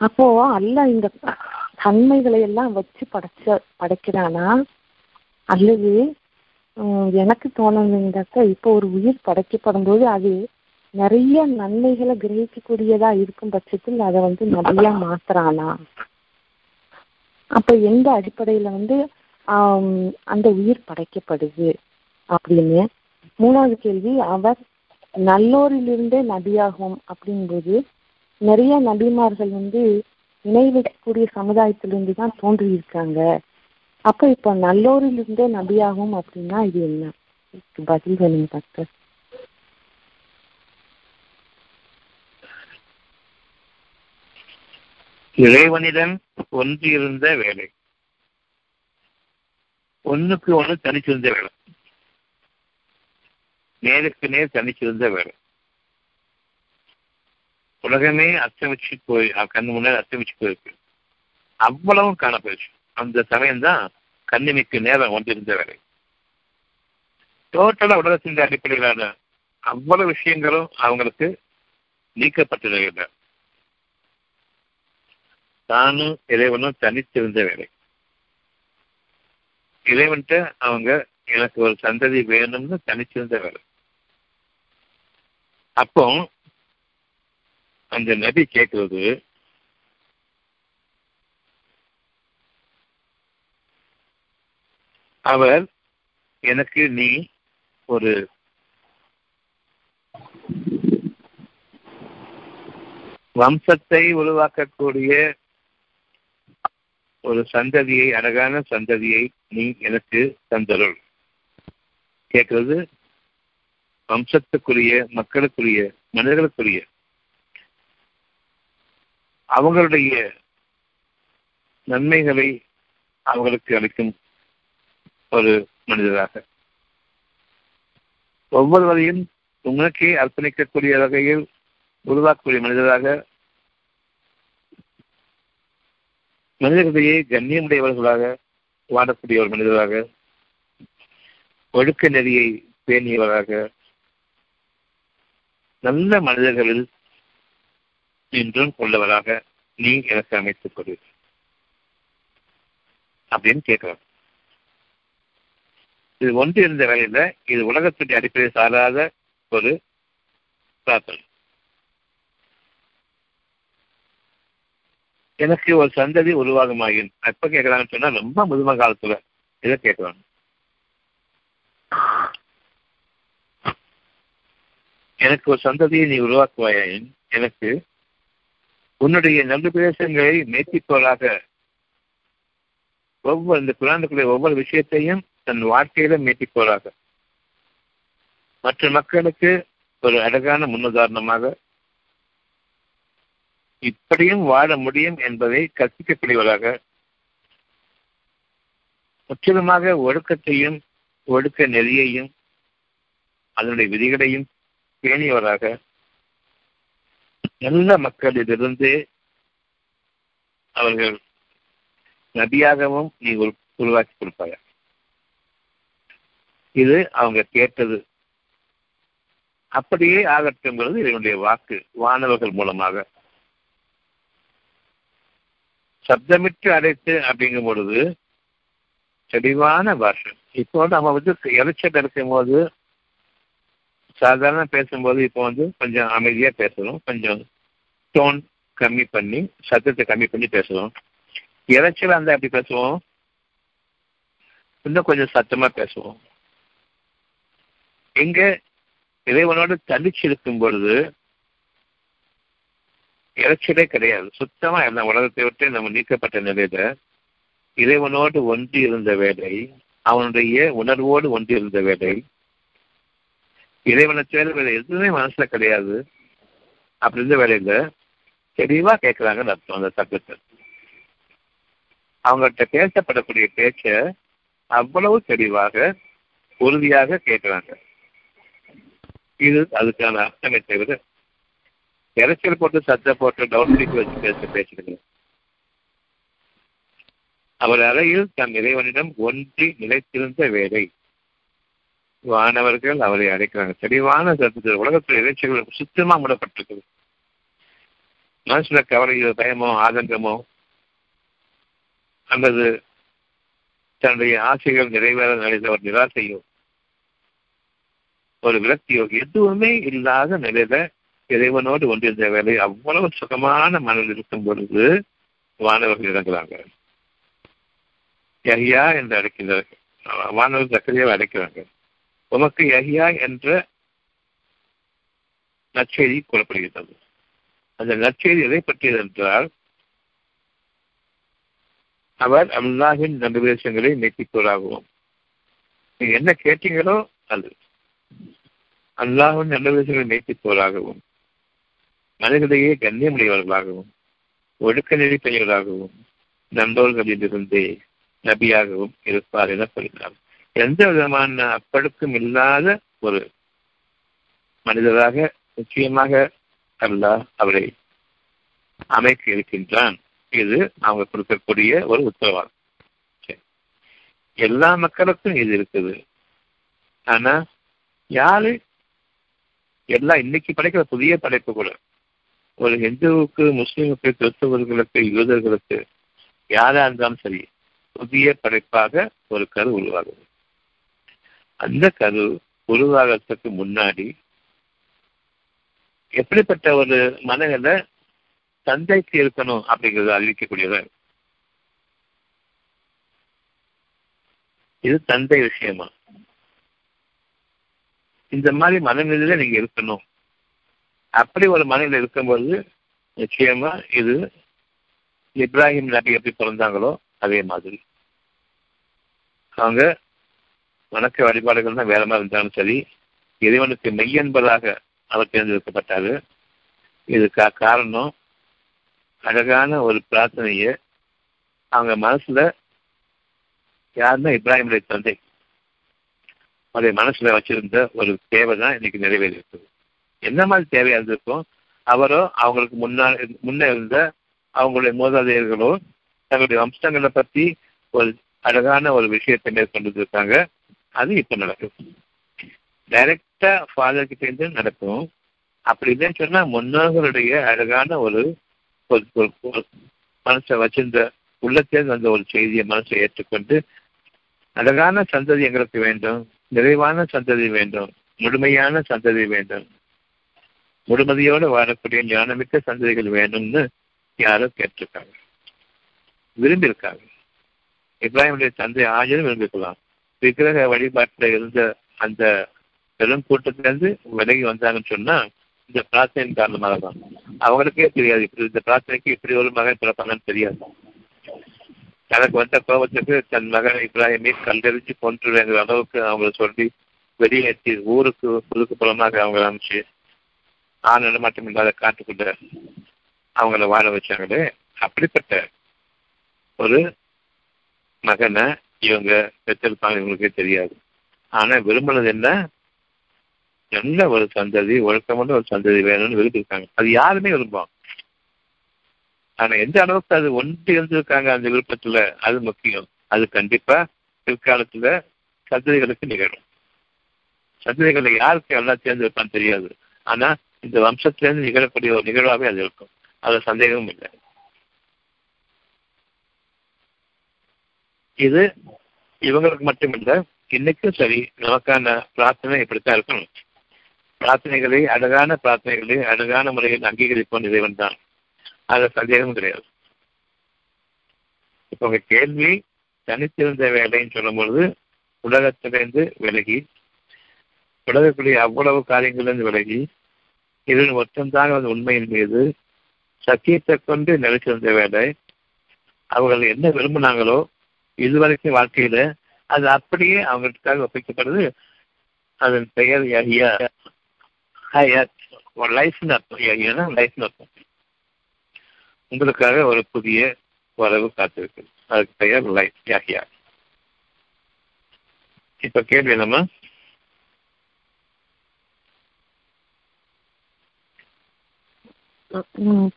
அப்போ அல்ல இந்த தன்மைகளை எல்லாம் வச்சு படைச்ச படைக்கிறானா? அல்லது எனக்கு தோணுதுங்கக்கா இப்போ ஒரு உயிர் படைக்கப்படும் போது அது நிறைய நன்மைகளை கிரகிக்கக்கூடியதா இருக்கும் பட்சத்தில் அதை வந்து நிறைய மாத்துறானா? அப்ப எந்த அடிப்படையில வந்து அந்த உயிர் படைக்கப்படுது அப்படின்னு? மூணாவது கேள்வி அவர் நல்லோரிலிருந்தே நபியாகும் அப்படிங்கும்போது நிறைய நபிமார்கள் வந்து இணை வைக்கக்கூடிய சமுதாயத்திலிருந்து தான் தோன்றியிருக்காங்க. அப்ப இப்ப நல்லோரிலிருந்தே நபியாகும் அப்படின்னா இது என்ன? பதில் வேணுங்க டாக்டர். இறைவனிடம் ஒன்றியிருந்த வேலை. ஒன்றுக்கு ஒன்று தனிச்சிருந்த வேலை. நேருக்கு நேர் தனிச்சிருந்த வேலை. உலகமே அஸ்தமிச்சு போய் கண்ணு முன்னாடி அஸ்தமிச்சு போயிருக்கு. அவ்வளவும் காணப்போச்சு. அந்த சமயம் தான் கண்ணிமைக்கு நேரம் ஒன்றிருந்த வேலை. டோட்டலா உலகத்தின் அடிப்படையிலான அவ்வளவு விஷயங்களும் அவங்களுக்கு நீக்கப்பட்டிருக்கின்றன. தானும் இறைவனும் தனித்திருந்த வேலை. இறைவன்கிட்ட அவங்க எனக்கு ஒரு சந்ததி வேணும்னு தனிச்சிருந்த வேலை. அப்போ அந்த நபி கேட்கிறது அவர் எனக்கு நீ ஒரு வம்சத்தை உருவாக்கக்கூடிய ஒரு சந்ததியை அழகான சந்ததியை நீ எனக்கு தந்தருள். கேட்கிறது வம்சத்துக்குரிய மக்களுக்குரிய மனிதர்களுக்குரிய. அவங்களுடைய நன்மைகளை அவர்களுக்கு அளிக்கும் ஒரு மனிதராக. ஒவ்வொருவரையும் உனக்கே அர்ப்பணிக்கக்கூடிய வகையில் உருவாக்கக்கூடிய மனிதராக மனிதர்களிடையே கண்ணியமுடையவர்களாக வாழக்கூடிய ஒரு மனிதராக ஒழுக்க நெறியை பேணியவராக நல்ல மனிதர்களில் இன்றும் உள்ளவராக நீ எனக்கு அமைத்துக் கொடு அப்படின்னு கேட்கிறார். இது ஒன்று இருந்த வேலையில இது உலகத்துடைய அடிப்படையில் சாராத ஒரு பிரார்த்தனை. எனக்கு ஒரு சந்ததி உருவாகுமாயின். எப்ப கேட்கறாங்கன்னு சொன்னா ரொம்ப முதும காலத்துல இதை கேட்கறாங்க எனக்கு ஒரு சந்ததியை நீ உருவாக்குவாயின் எனக்கு உன்னுடைய நல்ல பிரதேசங்களை மேய்த்திப்போராக ஒவ்வொரு இந்த குழந்தைக்குள்ள ஒவ்வொரு விஷயத்தையும் தன் வாழ்க்கையில மேய்த்திப்போராக மற்ற மக்களுக்கு ஒரு அழகான முன்னுதாரணமாக இப்படியும் வாழ முடியும் என்பதை கற்பிக்கக்கூடியவராக முற்றிலுமாக ஒழுக்கத்தையும் ஒழுக்க நெறியையும் அதனுடைய விதிகளையும் பேணியவராக நல்ல மக்களிலிருந்து அவர்கள் நபியாகவும் நீ உரு- உருவாக்கி கொடுப்பாங்க இது அவங்க கேட்டது. அப்படியே ஆகட்டும்ங்கிறது இதனுடைய வாக்கு வானவர்கள் மூலமாக. சப்தமிட்டு அடைத்து அப்படிங்கும் பொழுது தெளிவான பாஷை. இப்போ நம்ம வந்து இறைச்சல் இருக்கும் போது சாதாரண பேசும்போது இப்போ வந்து கொஞ்சம் அமைதியாக பேசுறோம் கொஞ்சம் டோன் கம்மி பண்ணி சத்தத்தை கம்மி பண்ணி பேசுறோம் இறைச்சல் அந்த அப்படி பேசுவோம். இன்னும் கொஞ்சம் சத்தமாக பேசுவோம். எங்கே இறைவனோடு தனிச்சு இருக்கும் பொழுது இறைச்சலே கிடையாது. சுத்தமா இந்த உலகத்தை விட்டு நம்ம நீக்கப்பட்ட நிலையில இறைவனோடு ஒன்றி இருந்த வேலை அவனுடைய உணர்வோடு ஒன்றி இருந்த வேலை இறைவனை தேவை வேலை எதுவுமே மனசுல கிடையாது. அப்படி இருந்த வேலையில தெளிவா கேட்கிறாங்கன்னு அர்த்தம் அந்த சட்டத்தை அவங்கள்ட்ட பேசப்படக்கூடிய பேச்ச அவ்வளவு தெளிவாக உறுதியாக கேட்கிறாங்க. இது அதுக்கான அர்த்தமே தவிர இறைச்சல் போட்டு சத்த போட்டு டவுன் பிடிக்க வச்சு பேச பேசுகிறது அவர் அறையில் தம் இறைவனிடம் ஒன்றி நிலைத்திருந்த வேலை. வானவர்கள் அவரை அழைக்கிறாங்க. தெளிவான சத்தத்தில் உலகத்தில் இறைச்சல்கள் சுத்தமா மூடப்பட்டிருக்குது. மனசுல கவலையோ பயமோ ஆதங்கமோ அல்லது தன்னுடைய ஆசைகள் நிறைவேற நினைத்த ஒரு நிராசையோ ஒரு விரக்தியோ எதுவுமே இல்லாத நிலையில இறைவனோடு ஒன்றிருந்த வேலை அவ்வளவு சுகமான மனதில் இருக்கும் பொழுது வானவர்கள் இறங்குறாங்க. யஹியா என்று அழைக்கிறார்கள் வானவர் சக்கரையாவை அழைக்கிறாங்க. உமக்கு யஹியா என்ற நற்செய்தி கூறப்படுகிறது அந்த நற்செய்தி எதை பற்றியது என்றால் அவர் அல்லாஹின் நடுவேசங்களை நீட்டிப்பவராகவும் நீங்க என்ன கேட்டீங்களோ அது. அல்லாஹின் நடுவேசங்களை நீட்டிப்பவராகவும் மனிதர்களையே கண்ணியமுடையவர்களாகவும் ஒழுக்க நெறி பெயர்களாகவும் நண்பர்களிலிருந்து நபியாகவும் இருப்பார் என கூறினார் எந்த விதமான அப்பழுக்கும் இல்லாத ஒரு மனிதராக நிச்சயமாக அல்லாஹ் அவரை அமைக்க இருக்கின்றான். இது அவங்க கொடுக்கக்கூடிய ஒரு உத்தரவாதம். எல்லா மக்களுக்கும் இது இருக்குது. ஆனா யாரு? எல்லாம் இன்னைக்கு படைக்கிற புதிய படைப்பு கூட ஒரு ஹிந்துவுக்கு முஸ்லிமுக்கு கிறிஸ்தவர்களுக்கு யூதர்களுக்கு யாரா இருந்தாலும் சரி புதிய படைப்பாக ஒரு கரு உருவாகுது. அந்த கரு உருவாகிறதுக்கு முன்னாடி எப்படிப்பட்ட ஒரு மனநிலை தந்தைக்கு இருக்கணும் அப்படிங்கிறத அறிவிக்கக்கூடியவர் இது தந்தை விஷயமா? இந்த மாதிரி மனநிலையில நீங்க இருக்கணும். அப்படி ஒரு மனநிலை இருக்கும்போது நிச்சயமா இது இப்ராஹிம் நபி எப்படி பிறந்தாங்களோ அதே மாதிரி. அவங்க வணக்க வழிபாடுகள் தான் வேற மாதிரி இருந்தாலும் சரி இறைவனுக்கு மெய்யன்பதாக அவர் தேர்ந்தெடுக்கப்பட்டாரு. இதுக்கா காரணம் அழகான ஒரு பிரார்த்தனைய அவங்க மனசுல யாருன்னா இப்ராஹிமுடைய தந்தை. அவருடைய மனசுல வச்சிருந்த ஒரு தேவை தான் இன்னைக்கு நிறைவேறியிருக்குது என்ன மாதிரி தேவையா இருந்திருக்கும் அவரோ அவங்களுக்கு முன்னால் முன்ன இருந்த அவங்களுடைய மூதாதையர்களோ தங்களுடைய வம்சங்களை பத்தி ஒரு அழகான ஒரு விஷயத்தை மேற்கொண்டு இருக்காங்க அது இப்ப நடக்கும். டைரக்டா ஃபாதர் கிட்ட இருந்து நடக்கும். அப்படி இல்லைன்னு சொன்னா முன்னோர்களுடைய அழகான ஒரு மனசை வச்சிருந்த உள்ளத்தேர்ந்து வந்த ஒரு செய்தியை மனசை ஏற்றுக்கொண்டு அழகான சந்ததி எங்களுக்கு வேண்டும் நிறைவான சந்ததி வேண்டும் முழுமையான சந்ததி வேண்டும். முழுமதியோடு வாழக்கூடிய ஞானமிக்க சந்ததிகள் வேணும்னு யாரோ கேட்டிருக்காங்க. விரும்பியிருக்காங்க. இப்ராஹிமுடைய தந்தை ஆஜரும் விரும்பிக்கலாம் விக்கிரக வழிபாட்டில் இருந்த அந்த பெரும் கூட்டத்திலிருந்து விலகி வந்தாங்கன்னு சொன்னா இந்த பிரார்த்தனையின் காரணமாக தான் அவங்களுக்கே தெரியாது இப்படி இந்த பிரார்த்தனைக்கு இப்படி ஒரு மகன் பிறப்பாங்கன்னு தெரியாது. தனக்கு வந்த கோபத்துக்கு தன் மகன் இப்ராஹிமை கல்லெறிஞ்சு கொண்டுங்கிற அளவுக்கு அவங்களை சொல்லி வெளியேற்றி ஊருக்கு புதுக்கு புலமாக அவங்க அனுப்பிச்சு ஆண் மட்டும் இல்லாத காட்டுக்குள்ள அவங்கள வாழ வச்சாங்களே அப்படிப்பட்ட ஒரு மகனை இவங்க பெற்றிருப்பாங்க இவங்களுக்கே தெரியாது. ஆனா விரும்பினது என்ன? நல்ல ஒரு சந்ததி ஒழுக்கமான ஒரு சந்ததி வேணும்னு விரும்பியிருக்காங்க. அது யாருமே விரும்புவாங்க ஆனா எந்த அளவுக்கு அது ஒன்று இருந்திருக்காங்க அந்த விருப்பத்துல அது முக்கியம். அது கண்டிப்பா பிற்காலத்துல சந்ததிகளுக்கு நிகழும். சந்ததிகளை யாருக்கு எல்லாம் தேர்ந்தெடுப்பான்னு தெரியாது. ஆனா இந்த வம்சத்திலிருந்து நிகழக்கூடிய ஒரு நிகழ்வாகவே அது இருக்கும். அது சந்தேகமும் இல்லை. இது இவங்களுக்கு மட்டுமில்ல. இன்னைக்கும் சரி நமக்கான பிரார்த்தனை இப்படித்தான் இருக்கணும். பிரார்த்தனைகளை அழகான பிரார்த்தனைகளை அழகான முறையில் அங்கீகரிப்போம் இறைவன் தான். அது சந்தேகமும் கிடையாது. இப்ப உங்க கேள்வி தனித்திருந்த வேலைன்னு சொல்லும்பொழுது உலகத்திலிருந்து விலகி உலகக்கூடிய அவ்வளவு காரியங்களிலிருந்து விலகி இவர்கள் மொத்தம்தான் அந்த உண்மையின் மீது சத்தியத்தை கொண்டு நிலைச்சிருந்த வேலை. அவர்கள் என்ன விரும்பினாங்களோ இதுவரைக்கும் வாழ்க்கையில அது அப்படியே அவங்களுக்காக ஒப்பிக்கப்படுது. அதன் பெயர் யஹியா. லைஃப்னு அர்த்தம் யஹியானா லைஃப்னு அர்த்தம். உங்களுக்காக ஒரு புதிய வரவு காத்திருக்கு. அதுக்கு பெயர் லைஃப் யாகியா இப்ப கேள்வி என்னமா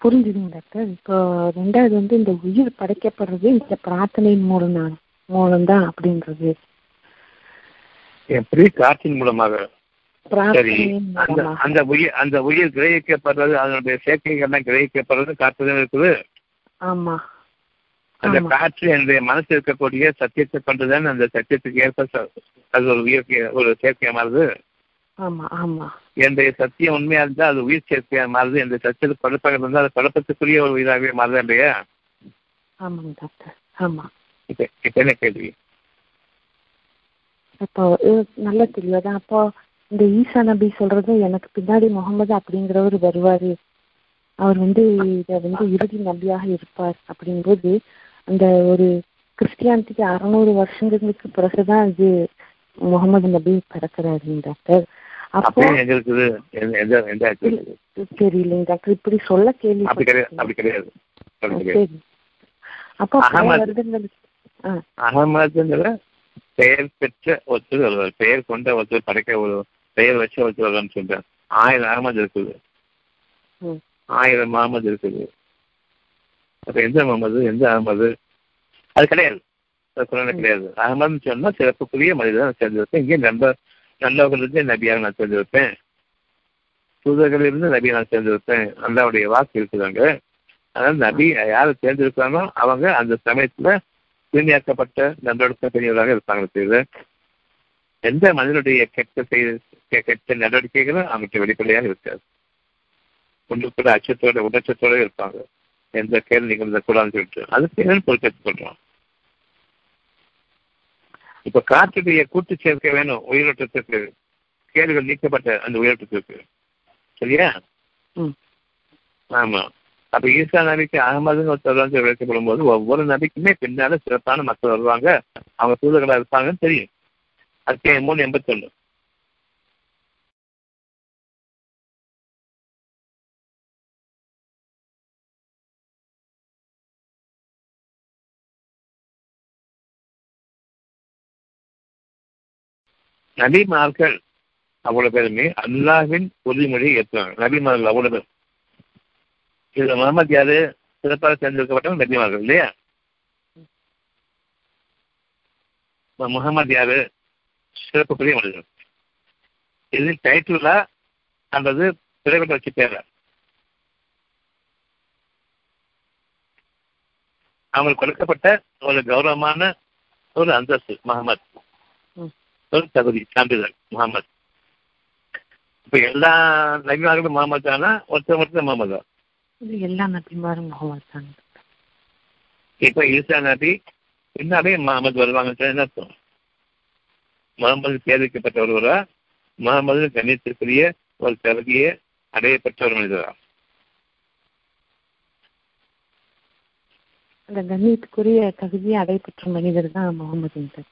புரிஞ்சுதுங்க டாக்டர். இப்போ ரெண்டாவது வந்து இந்த உயிர் படைக்கப்படுறது இந்த பிரார்த்தனையின் மூலம் தான் மூலம் தான் அப்படின்றது எப்படி காற்றின் மூலமாக அந்த உயிர் அந்த உயிர் கிரகிக்கப்படுறது அதனுடைய சேர்க்கைகள்லாம் கிரகிக்கப்படுறது காற்று இருக்குது. ஆமா. அந்த. காற்று என்னுடைய மனசு இருக்கக்கூடிய சத்தியத்தை கொண்டுதான் அந்த சத்தியத்துக்கு ஏற்ப அது ஒரு உயிர் ஒரு சேர்க்கையா மாறுது. என்னுடைய சத்தியம் உண்மையா இருந்தா அது உயிர் சேர்க்கையா மாறுது. என்னுடைய சத்தியத்தில் குழப்பங்கள் இருந்தால் அது குழப்பத்துக்குரிய ஒரு உயிராகவே மாறுது இல்லையா ஆமாங்க டாக்டர். ஆமா. இப்ப இப்ப என்ன கேள்வி? அப்போ நல்ல தெளிவாதான் அப்போ இந்த ஈசா நபி சொல்றது எனக்கு பின்னாடி முகமது அப்படிங்கிறவர் வருவாரு. அவர் வந்து இத வந்து இறுதி நபியாக இருப்பார் அப்படிங்கும்போது அந்த ஒரு கிறிஸ்டியானிட்டிக்கு அறுநூறு வருஷங்களுக்கு பிறகுதான் இது முகமது நபி பிறக்கிறாரு டாக்டர். அப்போ எங்க இருக்குது? எந்த எந்த-? தெரியலைங்க டாக்டர் இப்படி சொல்ல கேள்வி அப்படி கிடையாது அப்படி கிடையாது. அப்போ அகமது. அகமதுங்கிற பெயர் பெற்ற ஒருத்தர் வருவார். பெயர் கொண்ட ஒருத்தர் படைக்க ஒரு பெயர் வச்ச ஒருத்தர் வருவான்னு சொல்றேன் ஆயிரம் அகமது இருக்குது. ஆயிரம் அகமது இருக்குது. அப்ப எந்த முகமது எந்த அகமது? அது கிடையாது. கிடையாது. அகமதுன்னு சொன்னா சிறப்புக்குரிய மனிதன் நான் சேர்ந்திருப்பேன் இங்கே நல்ல நல்லவர்களிருந்து நபியாக நான் சேர்ந்திருப்பேன் தூதர்களிலிருந்து நபியை நான் சேர்ந்திருப்பேன் அல்லாவுடைய வாக்கு இருக்குதாங்க. அதனால நபி யாரை தேர்ந்தெடுக்கிறானோ அவங்க அந்த சமயத்துல தூய்மையாக்கப்பட்ட நடவடிக்கை பெரியவராக இருப்பாங்க செய்து எந்த மனிதனுடைய கெட்ட செய்த கெட்ட நடவடிக்கைகளும் அவங்களுக்கு வெளிப்படையாக இருக்காது. உள்ளுக்குள்ள அச்சத்தோட உடச்சத்தோட இருப்பாங்க. எந்த கேள்வி நிகழ்ந்த கூடாதுன்னு சொல்லிட்டு. அதுக்கு என்னன்னு பொறுப்பேற்றுக் கொள்றோம் இப்ப காற்றுடைய கூட்டு சேர்க்கை வேணும் உயிரோட்டத்திற்கு. கேடுகள் நீக்கப்பட்ட அந்த உயிரோட்டத்திற்கு. சரியா? ம். ஆமா. அப்ப ஈசா நபிக்கு அகமதுன்னு ஒருத்தர் விளக்கப்படும் போது ஒவ்வொரு நபிக்குமே பின்னால சிறப்பான மக்கள் வருவாங்க. அவங்க தூதர்களா இருப்பாங்கன்னு தெரியும். அத்தியாயம் மூணு எண்பத்தொன்னு. நபிமார்கள் அவ்வளவு பேருமே அல்லாவின் உறுதிமொழியை ஏற்றுவாங்க. நபிமார்கள் அவ்வளவு பேர். இதுல முகமது யாரு? சிறப்பாக தேர்ந்தெடுக்கப்பட்டவங்க நபிமார்கள் இல்லையா? முகமது யாரு? சிறப்புக்குரிய மனிதர். இது டைட்டிலா அல்லது பிறகு வச்சு பேரா? அவங்களுக்கு கொடுக்கப்பட்ட ஒரு கௌரவமான ஒரு அந்தஸ்து முகமது. ஒரு தகுதி சான்றிதழ் முகமது. இப்ப எல்லா நபிமார்களும் முகமது தானா? ஒருத்தர் ஒருத்தர் முகமது? எல்லா நபிமாரும் முகமது தான். இப்ப ஈசா நபி பின்னாலே முகமது வருவாங்கன்னு என்ன அர்த்தம்? முகமது தேர்விக்கப்பட்ட ஒருவரா? முகமது கண்ணியத்திற்குரிய ஒரு தகுதியை அடையப்பட்ட ஒரு மனிதரா? அந்த கண்ணியத்துக்குரிய தகுதியை அடைபெற்ற மனிதர் தான் முகமது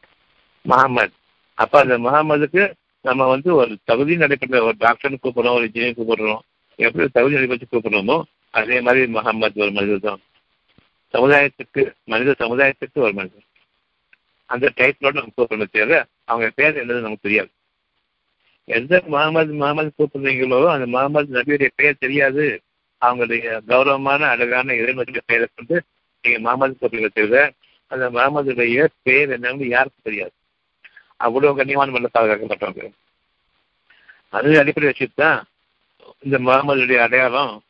முகமது. அப்ப அந்த முகமதுக்கு நம்ம வந்து ஒரு தகுதி நடைபெற்ற ஒரு டாக்டர்னு கூப்பிடுறோம் ஒரு இன்ஜினியர் கூப்பிடுறோம். எப்படி தகுதி நடைபெற்று கூப்பிடுறோமோ அதே மாதிரி முகமது ஒரு மனிதர் தான். சமுதாயத்துக்கு மனித சமுதாயத்துக்கு ஒரு மனிதர். அந்த டைட்டிலோட நம்ம கூப்பிடணும் தேவை அவங்க பேர் என்னது நமக்கு தெரியாது. எந்த முகமது முகமது கூப்பிடுறீங்களோ அந்த முகமது நபியுடைய பெயர் தெரியாது. அவங்களுடைய கௌரவமான அழகான இறைவனுடைய பெயரை கொண்டு நீங்க முகமது கூப்பிடுங்க தவிர அந்த முகமதுடைய பெயர் என்னன்னு யாருக்கும் தெரியாது. அவ்வளவு கண்ணியமான மல்ல பாதுகாக்கப்பட்டவங்க அது அடிப்படை வச்சுட்டு இந்த முகமதுடைய அடையாளம்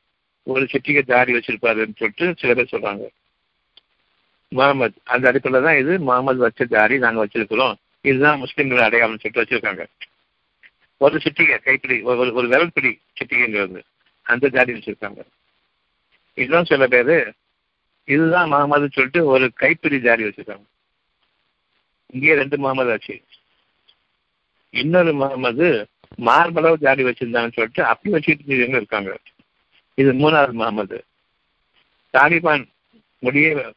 ஒரு சிட்டிகை தாடி வச்சிருப்பாருன்னு சொல்லிட்டு சில பேர் சொல்றாங்க. முகமது அந்த அடிப்படையில் தான் இது முகமது வச்ச தாடி நாங்கள் வச்சிருக்கிறோம். இதுதான் முஸ்லீம்கள் அடையாளம் சொல்லிட்டு வச்சிருக்காங்க. ஒரு சிட்டிகை கைப்பிடி ஒரு ஒரு- ஒரு விரல் பிடி சிட்டிகைங்கிறது. அந்த தாடி வச்சிருக்காங்க. இதுதான் சில பேர் இதுதான் முகமது சொல்லிட்டு ஒரு கைப்பிடி தாடி வச்சிருக்காங்க. இங்கே ரெண்டு முகமது ஆச்சு. இன்னொரு முகமது மார்பளவு ஜாடி வச்சிருந்தான்னு சொல்லிட்டு அப்படி வச்சுட்டு இருக்காங்க. இது மூணாவது முகமது தாலிபான் முடிய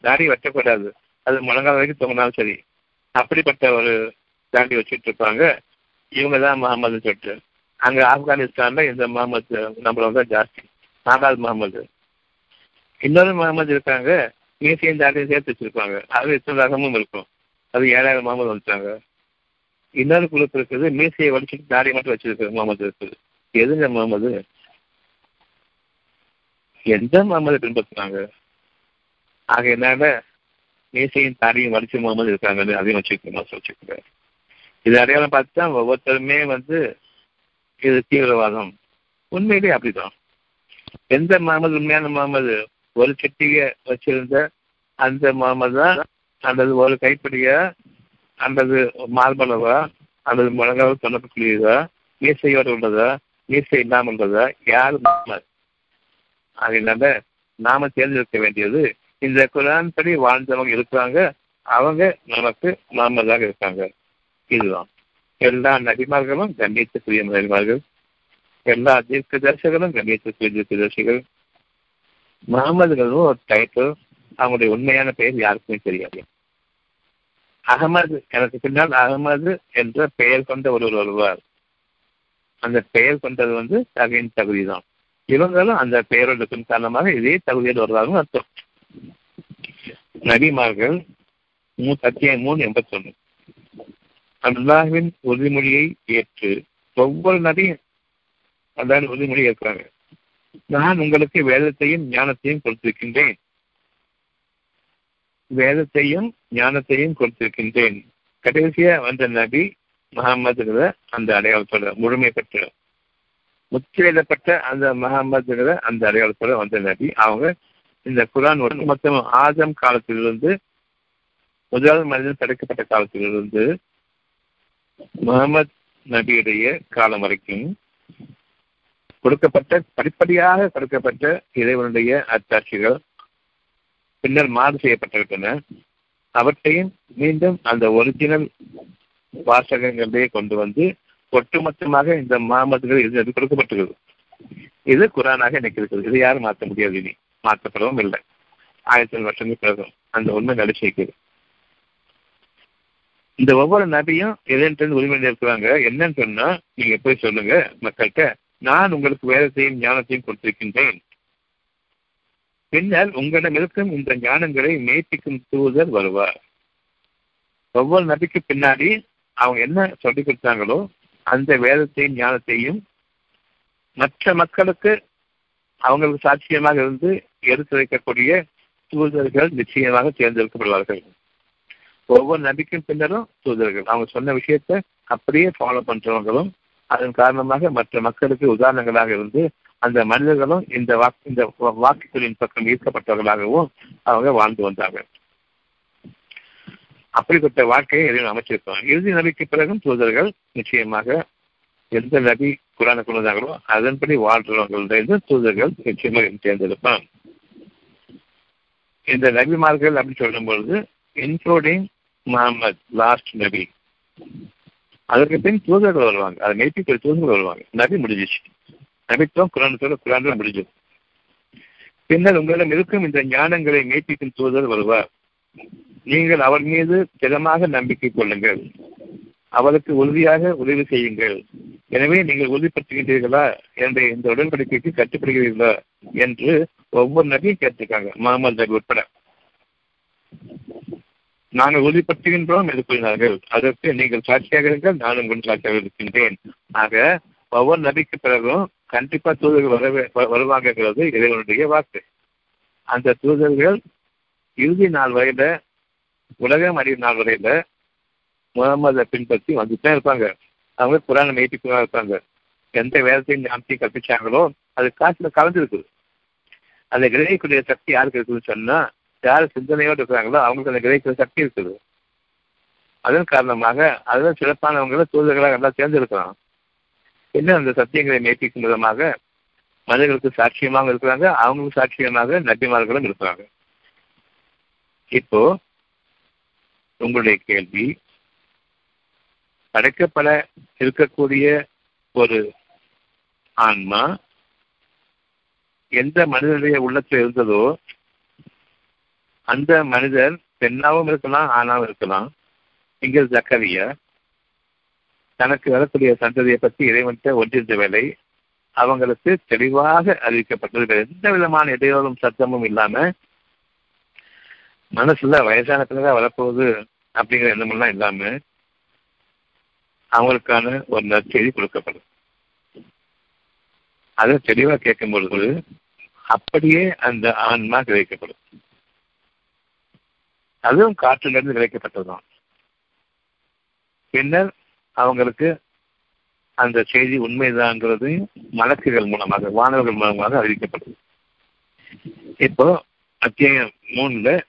தாடி வெட்டக்கூடாது. அது முழங்கால் வரைக்கும் தொங்கினாலும் சரி. அப்படிப்பட்ட ஒரு தாண்டி வச்சுட்டு இருப்பாங்க. இவங்க தான் முகமது சொல்லிட்டு. அங்கே ஆப்கானிஸ்தான்ல இந்த முகமது நம்மள தான் ஜாஸ்தி. நாலாவது முகமது இன்னொரு முகமது இருக்காங்க. மீசையும் தாண்டியும் சேர்த்து வச்சிருப்பாங்க. அது இத்தனை ரகமும் இருக்கும். அது ஏழாயிரம் முகமது வந்துட்டாங்க இன்னொரு குழுப்பு இருக்குது மீசையை வடிச்சுட்டு தாடி மட்டும் வச்சிருக்கு முகமது இருக்குது. எதுங்க முகமது? எந்த முகமது பின்பற்றுறாங்க ஆகையினால மீசையும் தாடியும் வடிச்ச முகமது இருக்காங்கன்னு அதையும் வச்சுக்கணும் வச்சுக்கிறேன் இது அடையாளம் பார்த்தா ஒவ்வொருத்தருமே வந்து இது தீவிரவாதம். உண்மையிலேயே அப்படிதான். எந்த முகமது உண்மையான முகமது? ஒரு செட்டியை வச்சிருந்த அந்த முகமது தான் அல்லது ஒரு கைப்பிடியா அல்லது மார்பளவா அல்லது முழங்கால் தொடர்புக்குரியதா மீசையோடு உள்ளதா மீசை இல்லாமல் உள்ளதா யார் அதனால நாம தேர்ந்தெடுக்க வேண்டியது இந்த குரான் படி வாழ்ந்தவங்க இருக்கிறாங்க அவங்க நமக்கு நாமதாக இருக்காங்க. இதுதான். எல்லா நபிமார்களும் கண்ணியத்துக்குரிய நபிமார்கள் எல்லா தீர்க்க தரிசகளும் கண்ணியத்துக்குரிய தீர்க்க தரிசிகள். முகமதுகளும் ஒரு டைட்டில் அவங்களுடைய உண்மையான பெயர் யாருக்குமே தெரியாது. அகமது எனக்கு பின்னால் அகமது என்ற பெயர் கொண்ட ஒருவர் வருவார். அந்த பெயர் கொண்டது வந்து தகையின் தகுதி தான் இவங்களும் அந்த பெயரோட பின் காரணமாக இதே தகுதியில் வருவார்கள் அர்த்தம். நபிமார்கள் மூ அத்தியாயம் மூணு எண்பத்தி ஒன்று அல்லாஹின் உறுதிமொழியை ஏற்று ஒவ்வொரு நபியும் அல்லாஹின் உறுதிமொழி ஏற்கிறாங்க நான் உங்களுக்கு வேதத்தையும் ஞானத்தையும் கொடுத்திருக்கின்றேன். வேதத்தையும் ஞானத்தையும் கொடுத்திருக்கின்றேன். கடைசியா வந்த நபி முகமதுங்கிற அந்த அடையாளத்தோட முழுமை பெற்ற முத்திரையிடப்பட்ட அந்த முகமதுங்கிற அந்த அடையாளத்தோட வந்த நபி. அவங்க இந்த குரான் ஒரு மொத்தம் ஆதம் காலத்திலிருந்து முதல் மனிதன் தடுக்கப்பட்ட காலத்திலிருந்து முகமது நபியுடைய காலம் வரைக்கும் கொடுக்கப்பட்ட படிப்படியாக கொடுக்கப்பட்ட இறைவனுடைய அத்தாட்சிகள் பின்னர் மாறு செய்யப்பட்டிருக்கின்றன. அவற்றையும் மீண்டும் அந்த ஒரிஜினல் வாசகங்களே கொண்டு வந்து ஒட்டுமொத்தமாக இந்த மாமதுகள் இது அது இது குரானாக எனக்கு இருக்குது இது யாரும் மாற்ற முடியாது இனி. மாற்றப்படவும் இல்லை. ஆயிரத்தி வருஷங்களுக்கு பிறகு அந்த உண்மை நடிச்சிருக்கிறது. இந்த ஒவ்வொரு நபியும் எதன் உரிமை இருக்கிறாங்க என்னன்னு சொன்னா நீங்க போய் சொல்லுங்க மக்கள்கிட்ட. நான் உங்களுக்கு வேதத்தையும் ஞானத்தையும் கொடுத்திருக்கின்றேன். பின்னர் உங்களிடமிருக்கும் இந்த ஞானங்களை மெய்ப்பிக்கும் தூதர் வருவார். ஒவ்வொரு நபிக்கு பின்னாடி அவங்க என்ன சொல்லிக் கொடுத்தாங்களோ அந்த வேதத்தையும் ஞானத்தையும் மற்ற மக்களுக்கு அவங்களுக்கு சாட்சியமாக இருந்து எடுத்து வைக்கக்கூடிய தூதர்கள் நிச்சயமாக தேர்ந்தெடுக்கப்படுவார்கள். ஒவ்வொரு நபிக்கும் பின்னரும் தூதர்கள். அவங்க சொன்ன விஷயத்த அப்படியே ஃபாலோ பண்றவங்களும் அதன் காரணமாக மற்ற மக்களுக்கு உதாரணங்களாக இருந்து அந்த மனிதர்களும் இந்த வாக்கு இந்த வாக்குகளின் பக்கம் ஈர்க்கப்பட்டவர்களாகவும் அவங்க வாழ்ந்து வந்தாங்க அப்படிப்பட்ட வாழ்க்கையை எதையும் அமைச்சிருக்கோம் இறுதி நபிக்கு பிறகும் தூதர்கள் நிச்சயமாக எந்த நபி குரான கொண்டதாங்களோ அதன்படி வாழ்றவங்களுடைய தூதர்கள் நிச்சயமாக தேர்ந்தெடுப்பான். இந்த நபிமார்கள் அப்படின்னு சொல்லும் பொழுது இன்க்ளூடிங் முகமது லாஸ்ட் நபி. அதற்கு பின் தூதர்கள் வருவாங்க. அதை மெய்ப்பிக்கிற தூதர்கள் வருவாங்க. நபி முடிஞ்சிச்சு நபித்துவம் குரானத்தோட குரான் முடிஞ்சது. பின்னர் உங்களிடம் இருக்கும் இந்த ஞானங்களை மெய்ப்பிக்கும் தூதர் வருவார். நீங்கள் அவர் மீது திடமாக நம்பிக்கை கொள்ளுங்கள். அவருக்கு உறுதியாக உதவி செய்யுங்கள். எனவே நீங்கள் உறுதிப்படுத்துகின்றீர்களா என்ற இந்த உடன்படிக்கைக்கு கட்டுப்படுகிறீர்களா என்று ஒவ்வொரு நபியும் கேட்டிருக்காங்க முகமது நபி உட்பட. நாங்கள் உறுதிப்படுத்துகின்றோம் என்று கூறினார்கள். அதற்கு நீங்கள் சாட்சியாக இருங்கள் நானும் உங்கள் சாட்சியாக இருக்கின்றேன். ஆக ஒவ்வொரு நபிக்கு பிறகும் கண்டிப்பா தூதர்கள் வரவே வருவாங்கிறது இறைவனுடைய வாக்கு. அந்த தூதர்கள் இறுதி நாள் வரையில உலகம் அறியும் நாள் வரையில முகமதை பின்பற்றி வந்துட்டு தான் இருப்பாங்க. அவங்க குரானை மெய்ப்பிக்கா இருப்பாங்க. எந்த வேதத்தையும் ஞாபகத்தையும் கற்பிச்சாங்களோ அது காசுல கலந்துருக்குது அதை கிரகிக்கூடிய சக்தி யாருக்கு இருக்குதுன்னு சொன்னா யார் சிந்தனையோடு இருக்கிறாங்களோ அவங்களுக்கு அந்த கிரகிக்கிற சக்தி இருக்குது. அதன் காரணமாக அதுதான் சிறப்பானவங்களை தூதர்களாக நல்லா தேர்ந்தெடுக்கலாம் என்ன அந்த சத்தியங்களை மெய்ப்பிக்கும் விதமாக மனிதர்களுக்கு சாட்சியமாக இருக்கிறாங்க அவங்களுக்கு சாட்சியமாக நபிமார்களும் இருக்கிறாங்க. இப்போ உங்களுடைய கேள்வி படைக்கப்பட இருக்கக்கூடிய ஒரு ஆன்மா எந்த மனிதனுடைய உள்ளத்தில் இருந்ததோ அந்த மனிதர் பெண்ணாவும் இருக்கலாம் ஆணாவும் இருக்கலாம். இங்கே ஜக்கரியா தனக்கு வரக்கூடிய சந்ததியை பற்றி இறைவன்கிட்ட ஒன்றிருந்த வேலை அவங்களுக்கு தெளிவாக அறிவிக்கப்பட்டது எந்த விதமான இடையோரும் சத்தமும் இல்லாம மனசுல வயசான பிள்ளைதான் வரப்போகுது அப்படிங்கிற எண்ணமெல்லாம் இல்லாம அவங்களுக்கான ஒரு நற்செய்தி கொடுக்கப்படும். அதை தெளிவா கேட்கும் பொழுது அப்படியே அந்த ஆன்மா கிரகிக்கப்படும். அதுவும் காற்றிலிருந்து கிரகிக்கப்பட்டதுதான். பின்னர் அவங்களுக்கு அந்த செய்தி உண்மைதான்ங்கிறது மலக்குகள் மூலமாக வானவர்கள் மூலமாக அறிவிக்கப்படுது. இப்போ அத்தியாயம் மூணுல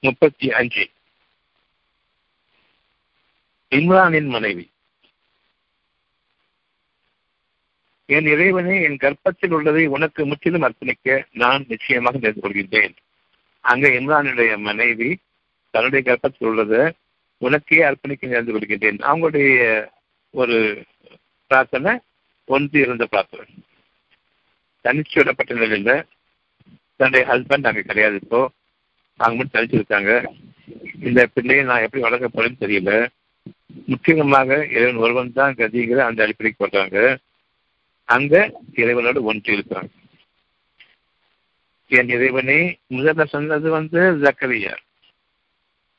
முப்பத்தி அஞ்சு. இம்ரானின் மனைவி. என் இறைவனே என் கர்ப்பத்தில் உள்ளதை உனக்கு முற்றிலும் அர்ப்பணிக்க நான் நிச்சயமாக தெரிந்து கொள்கின்றேன். அங்க இம்ரானுடைய மனைவி தன்னுடைய கர்ப்பத்தில் உள்ளது உனக்கே அர்ப்பணிக்க நேர்ந்து கொள்கின்றேன். அவங்களுடைய ஒரு பிரார்த்தனை ஒன்று இருந்த பிரார்த்தனை. தனிச்சு விடப்பட்ட நிலையில் தன்னுடைய ஹஸ்பண்ட் அங்கே கிடையாது இப்போ. அவங்க மட்டும் தனிச்சு இருக்காங்க. இந்த பிள்ளையை நான் எப்படி வளர்க்க போறேன்னு தெரியல. முக்கியமாக இறைவன் ஒருவன் தான் கதிங்கிற அந்த அடிப்படைக்கு போடுறாங்க அங்க இறைவனோடு ஒன்று இருக்காங்க என் இறைவனை முதல்ல சொன்னது வந்து ஜக்கரியார்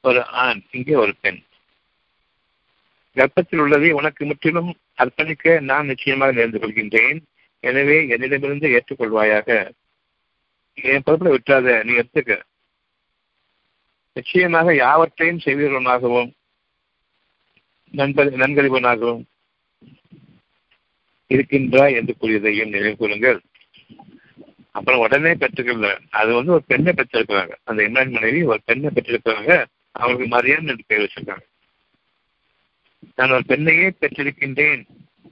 ஒரு ஆண் இங்கே ஒரு பெண். கர்ப்பத்தில் உள்ளதை உனக்கு முற்றிலும் அர்ப்பணிக்க நான் நிச்சயமாக நேர்ந்து கொள்கின்றேன். எனவே என்னிடமிருந்து ஏற்றுக்கொள்வாயாக. என் பொறுப்பில் விட்டாத நீ எடுத்துக்க. நிச்சயமாக யாவற்றையும் செய்வீர்களாகவும் நண்பர் நன்கறிவனாகவும் இருக்கின்றாய் என்று கூறியதையும் நினைவு கூறுங்கள். அப்புறம் உடனே பெற்றுக்கல அது வந்து ஒரு பெண்ணை பெற்றிருக்கிறாங்க அந்த இம்ரான் மனைவி ஒரு பெண்ணை பெற்றிருக்கிறாங்க அவங்களுக்கு மரியாதை என்று பெயர் வச்சிருக்காங்க. நான் ஒரு பெண்ணையே பெற்றிருக்கின்றேன்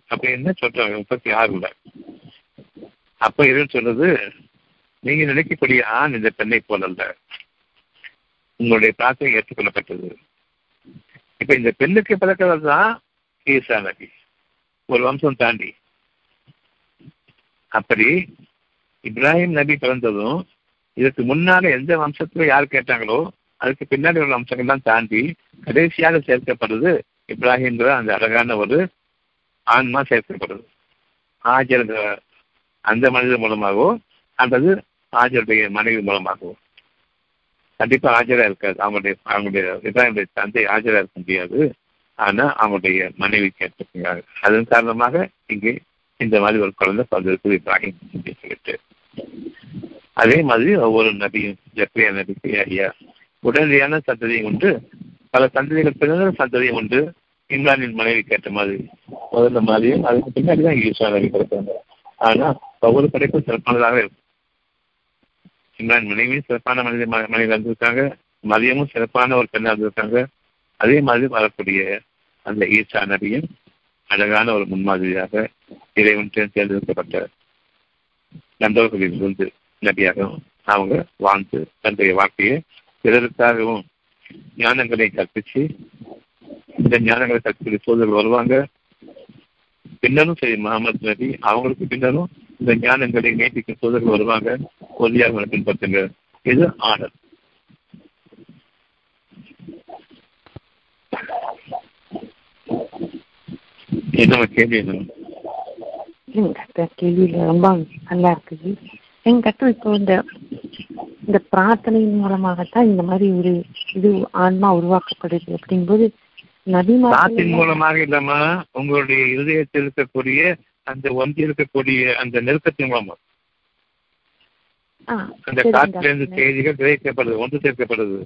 அப்படின்னு சொல்றாங்க முப்பத்தி ஆறுல அப்ப இதுன்னு சொன்னது நீங்க நினைக்கக்கூடிய ஆண் இந்த பெண்ணை போலல்ல உங்களுடைய பிரார்த்தனை ஏற்றுக்கொள்ளப்பட்டது. இப்ப இந்த பெண்ணுக்கு பிறக்கிறது தான் ஈசா நபி ஒரு வம்சம் தாண்டி. அப்படி இப்ராஹிம் நபி பிறந்ததும் இதற்கு முன்னால எந்த வம்சத்துல யார் கேட்டாங்களோ அதுக்கு பின்னாடி உள்ள அம்சங்கள்லாம் தாண்டி கடைசியாக சேர்க்கப்படுறது இப்ராஹிம்ங்கிற அந்த அழகான ஒரு ஆன்மா சேர்க்கப்படுது. ஆஜர் அந்த மனிதர் மூலமாகவோ அல்லது ஆஜருடைய மனைவி மூலமாகவோ. கண்டிப்பா ஆஜரா இருக்காது. அவங்களுடைய அவங்களுடைய இப்ராஹிமுடைய தந்தை ஆஜரா இருக்க முடியாது. ஆனா அவங்களுடைய மனைவி கேட்டிருக்காங்க அதன் காரணமாக இங்கே இந்த மாதிரி ஒரு குழந்தை பிறந்திருக்கு இப்ராஹிம் அப்படின்னு சொல்லிட்டு. அதே மாதிரி ஒவ்வொரு நபியும் ஜப்ரியா நபிக்கு ஐயா உடனடியான சந்ததியும் உண்டு. பல சந்ததிகள் பிறந்த சந்ததியும் உண்டு. இம்ரானின் மனைவி கேட்ட மாதிரி முதல்ல மாதிரியும் அதுக்கு பின்னாடி தான் ஈஸ்வா நபி கிடைப்பாங்க ஆனா ஒவ்வொரு படைப்பும் சிறப்பானதாக இருக்கும். இம்ரான் மனைவியும் சிறப்பான மனித மனிதர் இருந்திருக்காங்க மதியமும் சிறப்பான ஒரு பெண்ணாக இருந்திருக்காங்க அதே மாதிரி வரக்கூடிய அந்த ஈசா நபியும் அழகான ஒரு முன்மாதிரியாக இறைவன் தேர்ந்தெடுக்கப்பட்ட நண்பர்களிலிருந்து நபியாக அவங்க வாழ்ந்து தன்னுடைய வாழ்க்கையை பிறருக்காகவும் ஞானங்களை கற்பிச்சு இந்த ஞானங்களை கற்பிக்கிற சோதர்கள் வருவாங்க. பின்னரும் சரி முகமது நபி அவங்களுக்கு பின்னரும் இந்த ஞானங்களை நேசிக்கும் சோதர்கள் வருவாங்க. கொல்லியாக பின்பற்றுங்க. இது ஆர்டர் என்ன கேள்வி? என்ன கேள்வியில ரொம்ப நல்லா இருக்குது. எங்க டாக்டர் இப்போ இந்த இந்த பிரார்த்தனையின் மூலமாகத்தான் இந்த மாதிரி ஒரு இது ஆன்மா உருவாக்கப்படுது அப்படிங்கும்போது நபிமார்கள் மூலமாக இல்லாம உங்களுடைய இருதயத்தில் இருக்கக்கூடிய அந்த ஒன்றி இருக்கக்கூடிய அந்த நெருக்கத்தின் மூலமா ஆ, அந்த காற்றிலிருந்து. செய்திகள் கிரகிக்கப்படுது ஒன்று சேர்க்கப்படுது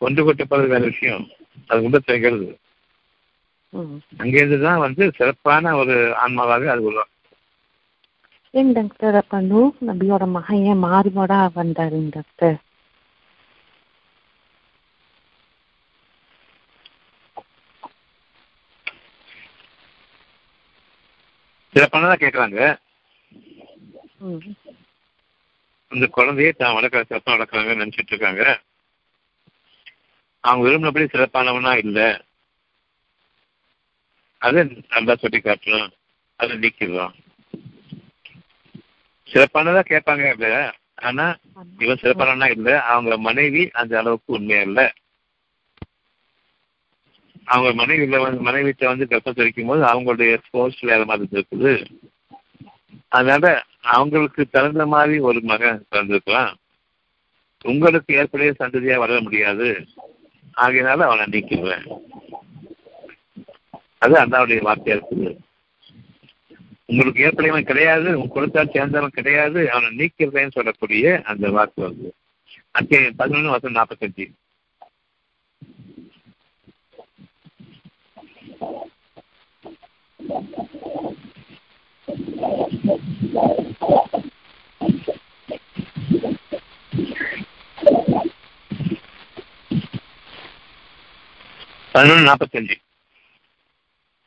ஒன்று கொட்டப்படுறது வேற விஷயம் அது உள்ள சேர்க்கிறது ம். அங்கிருந்து தான் வந்து சிறப்பான ஒரு ஆன்மாவாக அது உருவாக்கும் ஏங்க டாக்டர்? அப்ப நூ நபியோட மகன் ஏன் மாறுபாடா வந்தாருங்க டாக்டர்? சிறப்பானதா கேட்கறாங்க. ம். அந்த குழந்தையை தான் வளர்க்குற சிறப்பாக வளர்க்குறாங்கன்னு நினைச்சிட்டு இருக்காங்க. அவங்க விரும்பினபடி சிறப்பானவனா இல்ல. அதை நல்லா சொல்லி காட்டணும். அதை நீக்கிடுறோம் சிறப்பானதா கேட்பாங்க இல்ல ஆனா இவன் சிறப்பானவனா இல்ல. அவங்க மனைவி அந்த அளவுக்கு உண்மையா இல்ல. அவங்க மனைவியில வந்து மனைவிட்ட வந்து கர்ப்பம் தெரிக்கும் போது அவங்களுடைய ஃபோர்ஸ் வேற மாதிரி இருக்குது. அதனால அவங்களுக்கு தகுந்த மாதிரி ஒரு மகன் பிறந்திருக்கலாம். உங்களுக்கு ஏற்படைய சந்ததியா வர முடியாது. ஆகையினால அவனை நீக்கிடுவேன். அது அண்ணாவுடைய வார்த்தையா இருக்குது. உங்களுக்கு ஏற்படையவன் கிடையாது உங்க கொடுத்தால் சேர்ந்தவன் கிடையாது அவனை நீக்கிறதேன்னு சொல்லக்கூடிய அந்த வாக்கு வந்து. அத்தியாயம் பதினொன்று வருஷம் நாற்பத்தஞ்சு. பதினொன்று நாற்பத்தஞ்சு.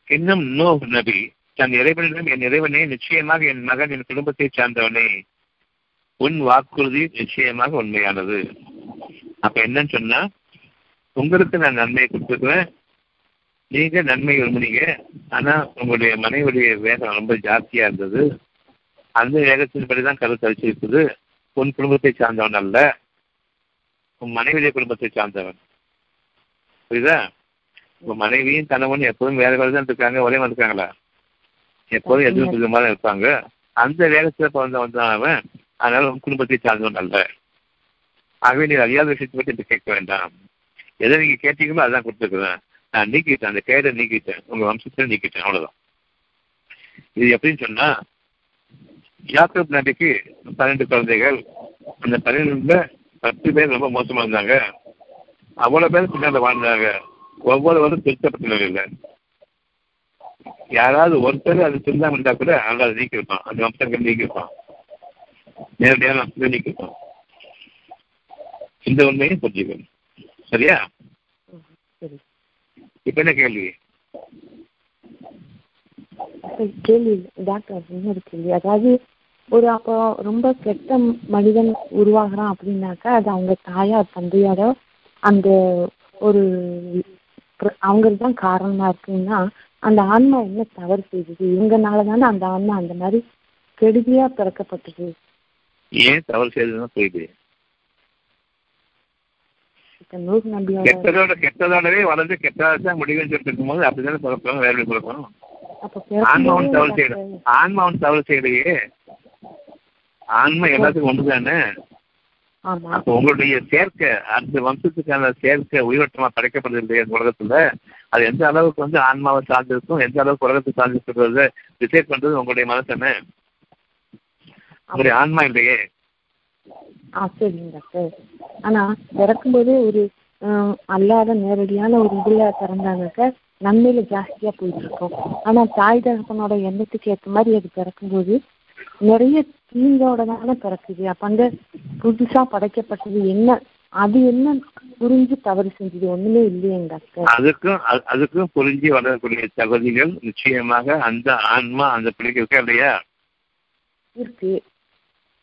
இன்னும் நோ நபி தன் இறைவனிடம் என் இறைவனே நிச்சயமாக என் மகன் என் குடும்பத்தை சார்ந்தவனே. உன் வாக்குறுதி நிச்சயமாக உண்மையானது. அப்ப என்னன்னு சொன்னா உங்களுக்கு நான் நன்மையை கொடுத்துருக்குறேன் நீங்க நன்மை விரும்புனீங்க ஆனா உங்களுடைய மனைவியுடைய வேகம் ரொம்ப ஜாஸ்தியா இருந்தது. அந்த வேகத்தின்படிதான் கரு அழிச்சிருக்குது உன் குடும்பத்தை சார்ந்தவன் அல்ல. உன் மனைவியுடைய குடும்பத்தை சார்ந்தவன். புரியுதா? உன் மனைவியும் கணவன் எப்போதும் வேற வேலை தான் இருக்காங்க ஒரே மாதிரி இருக்காங்களா? எப்போதும் எதிர்ப்பு விதமாக இருப்பாங்க. அந்த வேகத்துல பிறந்தவன் தான் அவன். அதனால உன் குடும்பத்தை சார்ந்தவன் அல்ல. ஆகவே நீ அறியாத விஷயத்தை பற்றி இப்ப கேட்க வேண்டாம். எதை நீங்க கேட்டீங்களோ அதான் கொடுத்துருக்குறேன். நான் நீக்கிட்டேன். அந்த கேடை நீக்கிட்டேன். உங்க வம்சத்துல நீக்கிட்டேன். அவ்வளவுதான். இது எப்படின்னு சொன்னா யாக்கப் நபிக்கு பன்னெண்டு குழந்தைகள். அந்த பன்னெண்டுல பத்து பேர் ரொம்ப மோசமா இருந்தாங்க. அவ்வளவு பேர் பின்னால வாழ்ந்தாங்க. ஒவ்வொருவரும் திருத்தப்பட்ட இல்லை. யாராவது ஒருத்தர் அது திருந்தாம இருந்தா கூட அவங்க அதை நீக்கிருப்பான் அந்த வம்சங்கள் நீக்கிருப்பான் நேரடியான நீக்கி நீக்கிருப்பான் இந்த உண்மையும் புரிஞ்சுக்கணும். சரியா? சரி இப்ப என்ன கேள்வி? கேள்வி டாக்டர் இன்னொரு கேள்வி. அதாவது ஒரு அப்போ ரொம்ப கெட்ட மனிதன் உருவாகிறான் அப்படின்னாக்கா அது அவங்க தாயார் தந்தையோட அந்த ஒரு அவங்களுக்கு தான் காரணமா இருக்குன்னா அந்த ஆன்மா என்ன தவறு செய்தது? இவங்கனால தானே அந்த ஆன்மா அந்த மாதிரி கெடுதியா பிறக்கப்பட்டது. ஏன் தவறு செய்ததுன்னு நம்பியோட கெட்டதோட கெட்டதோடவே வளர்ந்து கெட்டதான் முடிவுன்னு சொல்லிட்டு இருக்கும்போது அப்படிதானே பிறப்பாங்க வேற அப்ப ஆன்மாவும் தவறு செய்யணும் ஆன்மாவும் தவறு செய்யலையே. ஆன்மா எல்லாத்துக்கும் ஆமா. அப்போ உங்களுடைய சேர்க்கை அந்த வம்சத்துக்கான சேர்க்கை உயிரோட்டமா படைக்கப்படுது இல்லையா உலகத்துல? அது எந்த அளவுக்கு வந்து ஆன்மாவை சார்ந்திருக்கும் எந்த அளவுக்கு உலகத்தை சார்ந்திருக்கிறத டிசைட் பண்றது உங்களுடைய மனசனே உங்களுடைய ஆன்மா இல்லையே? ஆ சரிங்க டாக்டர். ஆனா பிறக்கும்போதே ஒரு அல்லாத நேரடியான ஒரு இதுல பிறந்தாங்கக்க நன்மையில ஜாஸ்தியா போயிட்டு இருக்கும் ஆனா தாய் தகப்பனோட எண்ணத்துக்கு ஏத்த மாதிரி அது பிறக்கும்போது நிறைய தீங்கோட தானே பிறக்குது. அப்ப அந்த புதுசா படைக்கப்பட்டது என்ன? அது என்ன புரிஞ்சு தவறு செஞ்சது? ஒண்ணுமே இல்லையேங்க டாக்டர் அதுக்கும் அதுக்கும் புரிஞ்சு வளரக்கூடிய தகுதிகள் நிச்சயமாக அந்த ஆன்மா அந்த பிள்ளைக்கு இருக்கா இல்லையா? இருக்கு.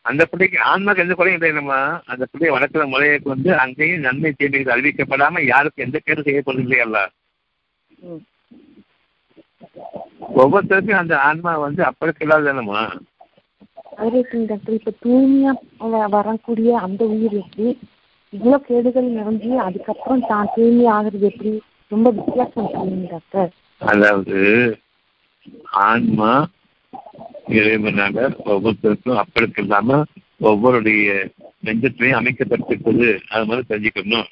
அந்த பிள்ளைக்கு ஆன்மாக்கு எந்த குறையும் இல்லை நம்ம. அந்த பிள்ளையை வளர்க்கிற முறையை வந்து அங்கேயும் நன்மை தீமைகள் அறிவிக்கப்படாம யாருக்கும் எந்த கேடு ம். ஒவ்வொருத்தருக்கும் அந்த ஆன்மா வந்து அதுல இருக்குங்க டாக்டர் இப்ப தூய்மையா வரக்கூடிய அந்த உயிர் இவ்வளவு கேடுகள் நிறைஞ்சு அதுக்கப்புறம் தான் தூய்மை ஆகிறது எப்படி? ரொம்ப வித்தியாசம் சொல்லுங்க டாக்டர். அதாவது ஆன்மா இறைவனாக ஒவ்வொருத்தருக்கும் அப்பளுக்கு இல்லாம ஒவ்வொருடைய நெஞ்சத்திலையும் அமைக்கப்பட்டிருக்குது. அது மாதிரி தெரிஞ்சுக்கணும்.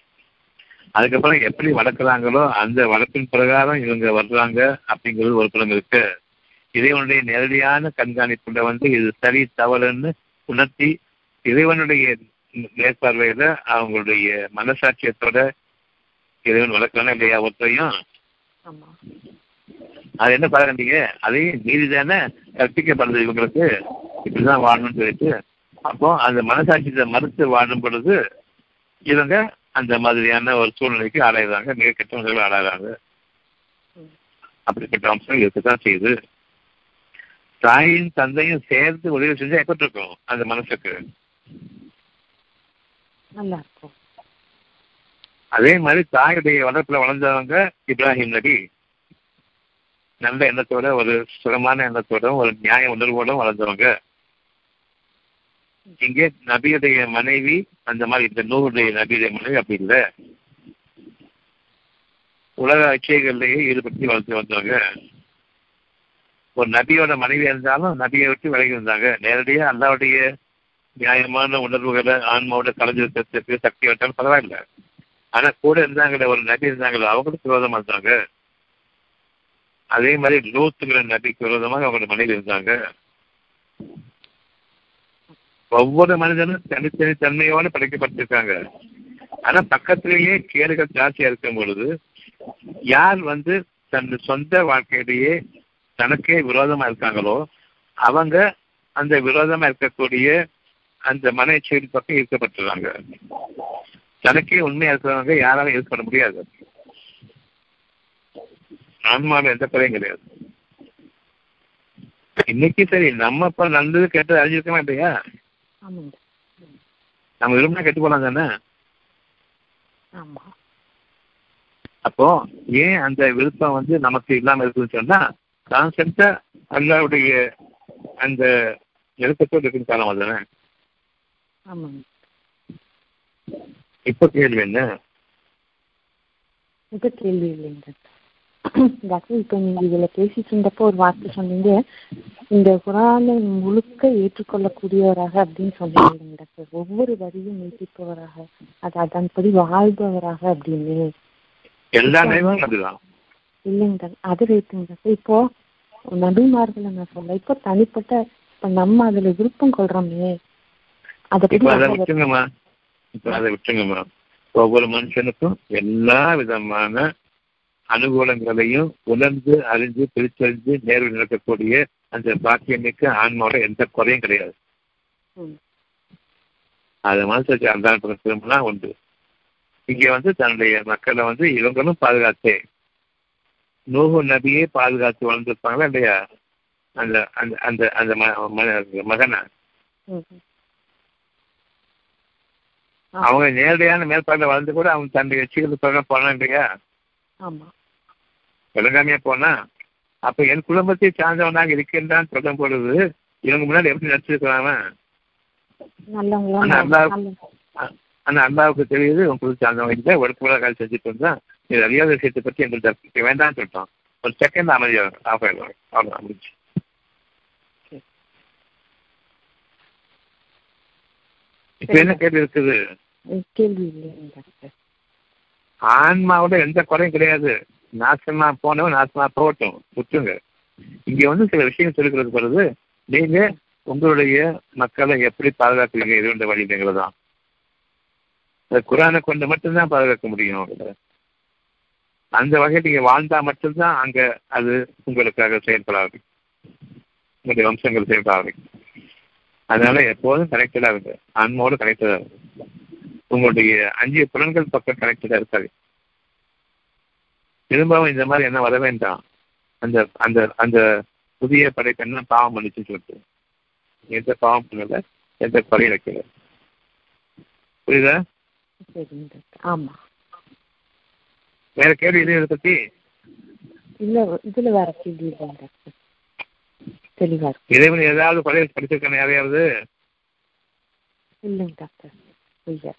அதுக்கப்புறம் எப்படி வளர்க்குறாங்களோ அந்த வளர்ப்பின் பிரகாரம் இவங்க வர்றாங்க அப்படிங்கிறது ஒரு புறம் இருக்கு. இறைவனுடைய நேரடியான கண்காணிப்புல வந்து இது சரி தவறுன்னு உணர்த்தி இறைவனுடைய மேற்பார்வையில அவங்களுடைய மனசாட்சியத்தோட இறைவன் வளர்க்கணும் இல்லையா ஒருத்தரையும்? அது என்ன பாருங்க அதையும் மீறி தானே கற்பிக்கப்படுது இவங்களுக்கு. இப்படிதான் வாழணும்னு சொல்லிட்டு. அப்போ அந்த மனசாட்சியத்தை மறுத்து வாழும் பொழுது இவங்க அந்த மாதிரியான ஒரு சூழ்நிலைக்கு ஆளாயிடுறாங்க மிக கெட்டவர்கள் ஆளாகிறாங்க அப்படிப்பட்ட அம்சம் இருக்கத்தான் செய்யுது. தாயும் தந்தையும் சேர்ந்து உதவி செஞ்சா எப்படி இருக்கும் அந்த மனசுக்கு. நல்லா இருக்கும் அதே மாதிரி தாயுடைய வளர்ப்புல வளர்ந்தவங்க இப்ராஹிம் நபி. நல்ல எண்ணத்தோட ஒரு சுகமான எண்ணத்தோட ஒரு நியாய உணர்வோட வளர்ந்தவங்க. இங்கே நபியுடைய மனைவி அந்த மாதிரி இந்த நூறுடைய நபியுடைய மனைவி அப்படி இல்லை. உலக இச்சைகள்லேயே ஈடுபட்டு வளர்த்து வந்தவங்க. ஒரு நபியோட மனைவி இருந்தாலும் நபியை விட்டு விலகி இருந்தாங்க. நேரடியாக அல்லாவுடைய நியாயமான உணர்வுகளை ஆன்மாவோட கலந்துருக்கிறதுக்கு சக்தி வச்சாலும் பரவாயில்ல. ஆனா கூட இருந்தாங்களே ஒரு நபி இருந்தாங்களே அவங்களுக்கு விரோதமா இருந்தாங்க. அதே மாதிரி லூத்துங்கிற நபிக்கு விரோதமாக அவங்களோட மனைவி இருந்தாங்க. ஒவ்வொரு மனிதனும் தனித்தனி தன்மையோடு படைக்கப்பட்டிருக்காங்க. ஆனா பக்கத்திலேயே கேடுகள் ஜாஸ்தியா இருக்கும் பொழுது யார் வந்து தன் சொந்த வாழ்க்கையிலேயே தனக்கே விரோதமா இருக்காங்களோ அவங்க அந்த விரோதமா இருக்கக்கூடிய அந்த மன செயல் பக்கம் ஈர்க்கப்பட்டுறாங்க தனக்கே உண்மையா இருக்கிறவங்க யாராலும் ஈர்க்கப்பட முடியாது. ஆன்மாவில் எந்த குறையும் கிடையாது. இன்னைக்கு சரி நம்ம இப்ப நல்லது கேட்டது அறிஞ்சிருக்கமா இல்லையா? நம்ம விரும்பினா கெட்டு போலாம் தானே? அப்போ ஏன் அந்த விருப்பம் வந்து நமக்கு இல்லாம இருக்குதுன்னு சொன்னா கான்செப்டா அல்லாவுடைய அந்த நெருக்கத்தோடு இருக்குன்னு காலம் அதுதானே? ஆமாங்க. இப்ப கேள்வி என்ன? இப்ப கேள்வி இல்லைங்க. டாக்டர் இப்ப நீங்க இதுல பேசிட்டு இருந்தப்போ ஒரு வார்த்தை சொன்னீங்க. இந்த குரானை முழுக்க ஏற்றுக்கொள்ளக்கூடியவராக அப்படின்னு சொன்னீங்க டாக்டர். ஒவ்வொரு வரியும் நீட்டிப்பவராக அது அதன்படி வாழ்பவராக அப்படின்னு. எல்லா இல்லைங்க டாக்டர். அது ரைட்டுங்க டாக்டர். இப்போ நபிமார்களை நான் சொல்ல இப்போ தனிப்பட்ட இப்ப நம்ம அதுல விருப்பம் கொள்றோமே அதை இப்ப அதை இப்ப விட்டுங்கம்மா ஒவ்வொரு மனுஷனுக்கும் எல்லா விதமான அனுகூலங்களையும் உணர்ந்து அறிஞ்சு பிரிச்சறிஞ்சு நேர்வு நடக்கக்கூடிய அந்த பாக்கியமிக்க ஆன்மாவோட எந்த குறையும் கிடையாது. அதை மனசு அந்த திரும்பினா உண்டு. இங்க வந்து தன்னுடைய மக்களை வந்து இவங்களும் பாதுகாத்தே. நூகு நபியே பாதுகாத்து வளர்ந்துருப்பாங்களா இல்லையா? அந்த அந்த அந்த அந்த மகனை. அவங்க நேரடியான மேற்பாட்டில் வளர்ந்து கூட அவங்க தன்னுடைய வச்சுக்கிறது போனா இல்லையா ஆமா. விளங்காமையா போனா அப்ப என் குடும்பத்தை சார்ந்தவனாக இருக்கின்றான் சொல்லும் பொழுது இவங்க முன்னாடி எப்படி நடிச்சிருக்கிறாங்க ஆனா அல்லாவுக்கு தெரியுது உன் குழு சார்ந்தவங்க இல்லை ஒடுக்குமுறை கால் செஞ்சுட்டு இருந்தா இது அறியாத விஷயத்தை பத்தி எங்களுக்கு வேண்டாம்னு சொல்லிட்டோம் ஒரு செகண்ட் அமைதியாக ஆஃப் ஆயிடுவாங்க அவ்வளோ முடிஞ்சு இப்ப என்ன கேள்வி இருக்குது? கேள்வி இல்லைங்க டாக்டர். ஆன்மாவோட எந்த குறையும் கிடையாது. நாசமா போனவன் நாசமா போகட்டும். விட்டுங்க இங்க வந்து சில விஷயம் சொல்லிக்கிறது பிறகு நீங்க உங்களுடைய மக்களை எப்படி பாதுகாக்கிறீங்க? இது என்ற வழிங்கிறது தான் இந்த குரானை கொண்டு மட்டும்தான் பாதுகாக்க முடியும் அந்த வகையில் நீங்க வாழ்ந்தா மட்டும்தான் அங்க அது உங்களுக்காக செயல்படாது. உங்களுடைய வம்சங்கள் செயல்படாது. அதனால எப்போதும் கனெக்டடா இருக்கு ஆன்மாவோட கனெக்டடா இருக்கு உங்களுடைய அஞ்சு புலன்கள் பக்கம் கனெக்டடா இருக்காது. திரும்பவும் இந்த மாதிரி என்ன வர வேண்டாம். அந்த அந்த அந்த புதிய படைப்பு என்ன பாவம் பண்ணிச்சுன்னு சொல்லிட்டு. எந்த பாவம் பண்ணல எந்த குறையும் வைக்கல. புரியுதா? ஆமா. வேற கேள்வி இது இதை பத்தி? இல்ல இதுல வேற கேள்வி தெளிவா இருக்கு. இறைவன் ஏதாவது குறைய படிச்சிருக்கான யாரையாவது? இல்லைங்க டாக்டர்.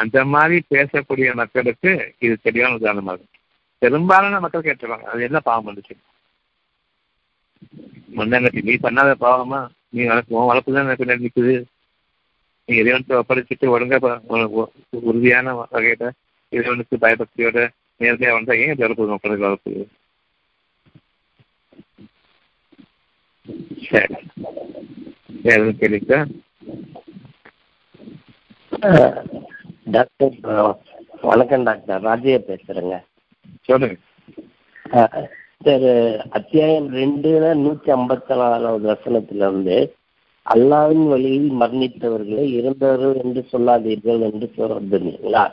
அந்த மாதிரி பேசக்கூடிய மக்களுக்கு இது சரியான உதாரணமாகும் பெரும்பாலான மக்கள் கேட்டுருவாங்க அது என்ன பாவம் வந்துச்சு மண்ணங்கட்டி நீ பண்ணாத பாவமா? நீ வளர்ப்பு வளர்ப்பு தான் எனக்கு பின்னாடி நிக்குது. நீ இறைவனுக்கு ஒப்படைச்சிட்டு ஒழுங்கா உறுதியான வகையில இறைவனுக்கு பயபக்தியோட நேரடியா வந்தா ஏன் இது வளர்ப்பு மக்களுக்கு வளர்ப்பு? சரி. வேற கேள்விக்கா டாக்டர் வணக்கம் டாக்டர். ராஜையா பேசுறேங்க. சொல்லுங்க. சார் அத்தியாயம் ரெண்டுல நூத்தி ஐம்பத்தி நாலாவது வசனத்துல இருந்து அல்லாவின் வழியில் மரணித்தவர்களை இறந்தவர்கள் என்று சொல்லாதீர்கள் என்று சொல்றது இல்லைங்களா?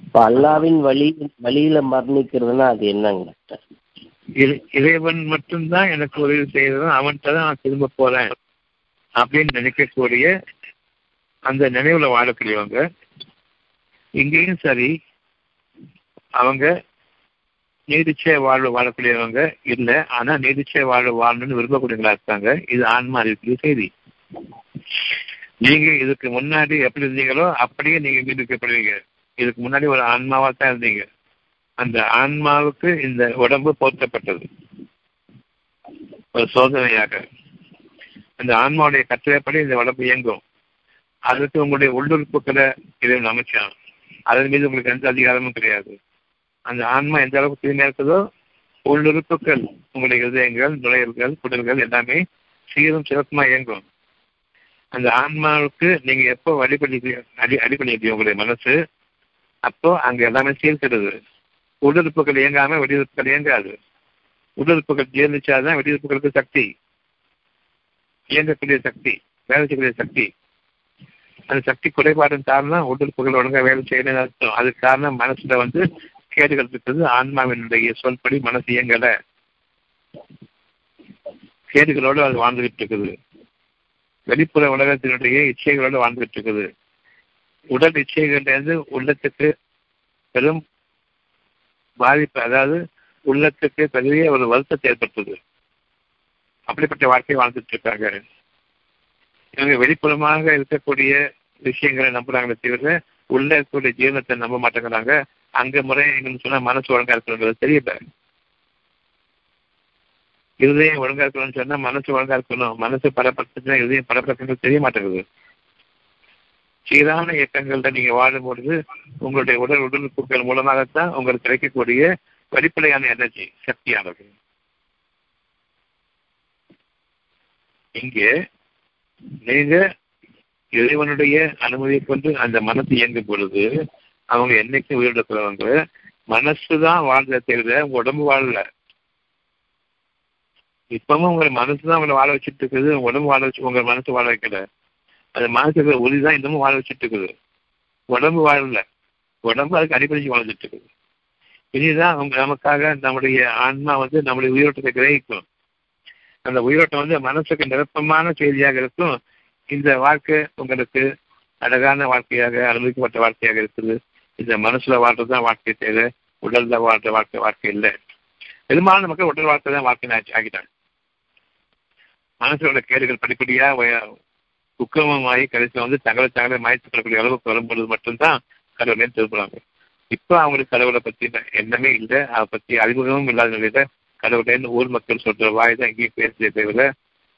இப்ப அல்லாவின் வழி வழியில மரணிக்கிறதுனா அது என்னங்க டாக்டர்? இறை- இறைவன் மட்டும்தான் எனக்கு உதவி செய்யறதும் அவன்கிட்ட தான் நான் திரும்ப போறேன் அப்படின்னு நினைக்கக்கூடிய அந்த நினைவுல வாழக்கூடியவங்க இங்கேயும் சரி அவங்க நீதிச்சை வாழ்வு வாழக்கூடியவங்க இல்லை ஆனா நீதிச்சை வாழ்வு வாழணும்னு விரும்பக்கூடியவங்களா இருக்காங்க இது ஆன்மா அறிவிக்கிற செய்தி. நீங்க இதுக்கு முன்னாடி எப்படி இருந்தீங்களோ அப்படியே நீங்க மீண்டுக்கப்படுவீங்க இதுக்கு முன்னாடி ஒரு ஆன்மாவா தான் இருந்தீங்க. அந்த ஆன்மாவுக்கு இந்த உடம்பு போர்த்தப்பட்டது ஒரு சோதனையாக. அந்த ஆன்மாவுடைய கட்டளைப்படி இந்த உடம்பு இயங்கும். அதுக்கு உங்களுடைய உள்ளுறுப்புகளை இதை அமைச்சான். அதன் மீது உங்களுக்கு எந்த அதிகாரமும் கிடையாது. அந்த ஆன்மா எந்த அளவுக்கு தூய்மையா இருக்குதோ உள்ளுறுப்புகள் உங்களுடைய இதயங்கள் நுழையல்கள் குடல்கள் எல்லாமே சீரும் சிறப்புமா இயங்கும். அந்த ஆன்மாவுக்கு நீங்க எப்போ வழிபடி அடி அடிப்படையிட்டீங்க உங்களுடைய மனசு அப்போ அங்க எல்லாமே சீர்கிறது உடலுறுப்புகள் இயங்காம வெடியுறுப்புகள் இயங்காது. உடலுறுப்புகள் ஜீர்ணிச்சாதான் வெடியுறுப்புகளுக்கு சக்தி. இயங்கக்கூடிய சக்தி வேலை செய்யக்கூடிய சக்தி. அந்த சக்தி குறைபாடின் காரணம் உடலுறுப்புகள் ஒழுங்கா வேலை செய்யணும்னு அர்த்தம் அதுக்கு காரணம் மனசுல வந்து கேடுகள் இருக்குது. ஆன்மாவினுடைய சொல்படி மனசு இயங்கல. கேடுகளோடு அது வாழ்ந்துகிட்டு இருக்குது. வெளிப்புற உலகத்தினுடைய இச்சைகளோடு வாழ்ந்துகிட்டு இருக்குது. உடல் இச்சைகள்லேருந்து உள்ளத்துக்கு பெரும் பாதிப்பு அதாவது உள்ளத்துக்கு பெரிய ஒரு வருத்தத்தை ஏற்படுத்துது. அப்படிப்பட்ட வாழ்க்கையை வாழ்ந்துட்டு இருக்காங்க. இவங்க வெளிப்புறமாக இருக்கக்கூடிய விஷயங்களை நம்புறாங்களே தவிர உள்ள இருக்கக்கூடிய ஜீவனத்தை நம்ப மாட்டேங்கிறாங்க. அங்க முறை சொன்னா மனசு ஒழுங்கா இருக்கணுங்கிறது தெரியல இருதயம் ஒழுங்கா இருக்கணும்னு சொன்னா மனசு ஒழுங்கா இருக்கணும். மனசு படப்படுத்துச்சுன்னா இருதயம் படப்படுத்துறது தெரிய மாட்டேங்குது. சீரான இயக்கங்கள்ல நீங்க வாழும் பொழுது உங்களுடைய உடல் உடலுக்குகள் மூலமாகத்தான் உங்களுக்கு கிடைக்கக்கூடிய வெளிப்படையான எனர்ஜி சக்தியானது. இங்கே நீங்க இறைவனுடைய அனுமதியை கொண்டு அந்த மனசு இயங்கும் பொழுது அவங்க என்னைக்கும் உயிரிழக்கிறவங்க மனசுதான் வாழ்ந்த தவிர உடம்பு வாழல. இப்பவும் உங்க மனசுதான் உங்களை வாழ வச்சுட்டு இருக்குது உடம்பு வாழ வச்சு உங்க மனசு வாழ வைக்கல. அந்த மனசுக்கு ஒளி தான் இன்னமும் வாழ வச்சுட்டு இருக்குது. உடம்பு வாழல. உடம்பு அதுக்கு அடிப்படைச்சு வாழ்ந்துட்டு இருக்குது. இனிதான் அவங்க நமக்காக நம்முடைய ஆன்மா வந்து நம்முடைய உயிரோட்டத்தை கிரகிக்கும். அந்த உயிரோட்டம் வந்து மனசுக்கு நிரப்பமான செய்தியாக இருக்கும். இந்த வாழ்க்கை உங்களுக்கு அழகான வாழ்க்கையாக அனுமதிக்கப்பட்ட வாழ்க்கையாக இருக்குது. இந்த மனசுல வாழ்றதுதான் வாழ்க்கை தேவை. உடல்ல வாழ்ற வாழ்க்கை வாழ்க்கை இல்லை. பெரும்பாலான மக்கள் உடல் வாழ்க்கை தான் வாழ்க்கை ஆகிட்டாங்க. மனசோட கேடுகள் படிப்படியா உக்கிரமமாகி கடைசியில் வந்து தங்களை தங்களை மாய்த்து கொள்ளக்கூடிய அளவுக்கு வரும்பொழுது மட்டும்தான் கடவுளே திருப்புறாங்க இப்ப அவங்களுக்கு கடவுளை பத்தி எண்ணமே இல்லை. அதை பத்தி அறிமுகமும் இல்லாத நிலையில கடவுளேன்னு ஊர் மக்கள் சொல்ற வாய் தான் இங்கேயும் பேசுறதே தவிர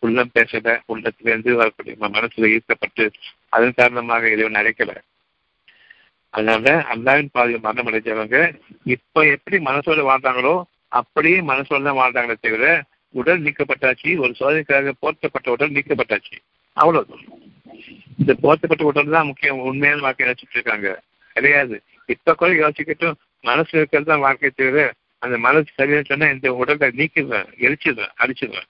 உள்ளம் பேசல உள்ளத்திலிருந்து வரக்கூடிய மனசுல ஈர்க்கப்பட்டு அதன் காரணமாக இறைவன் அழைக்கல. அதனால அல்லாவின் பாதையில் மரணம் அடைஞ்சவங்க இப்ப எப்படி மனசோட வாழ்றாங்களோ அப்படியே மனசோட தான் வாழ்ந்தாங்களே தவிர உடல் நீக்கப்பட்டாச்சு ஒரு சோதனைக்காக போர்த்தப்பட்ட உடல் நீக்கப்பட்டாச்சு. அவ்வளவு இந்த போர்த்தப்பட்ட உடல் தான் முக்கியம். உண்மையான வாழ்க்கை நினைச்சிட்டு இருக்காங்க. கிடையாது. இப்ப கூட யோசிக்கட்டும் மனசு இருக்கிறது தான் வாழ்க்கை தவிர அந்த மனசு சரியான சொன்னா இந்த உடலை நீக்கிடுவேன் எரிச்சிடுவேன் அடிச்சிடுவேன்.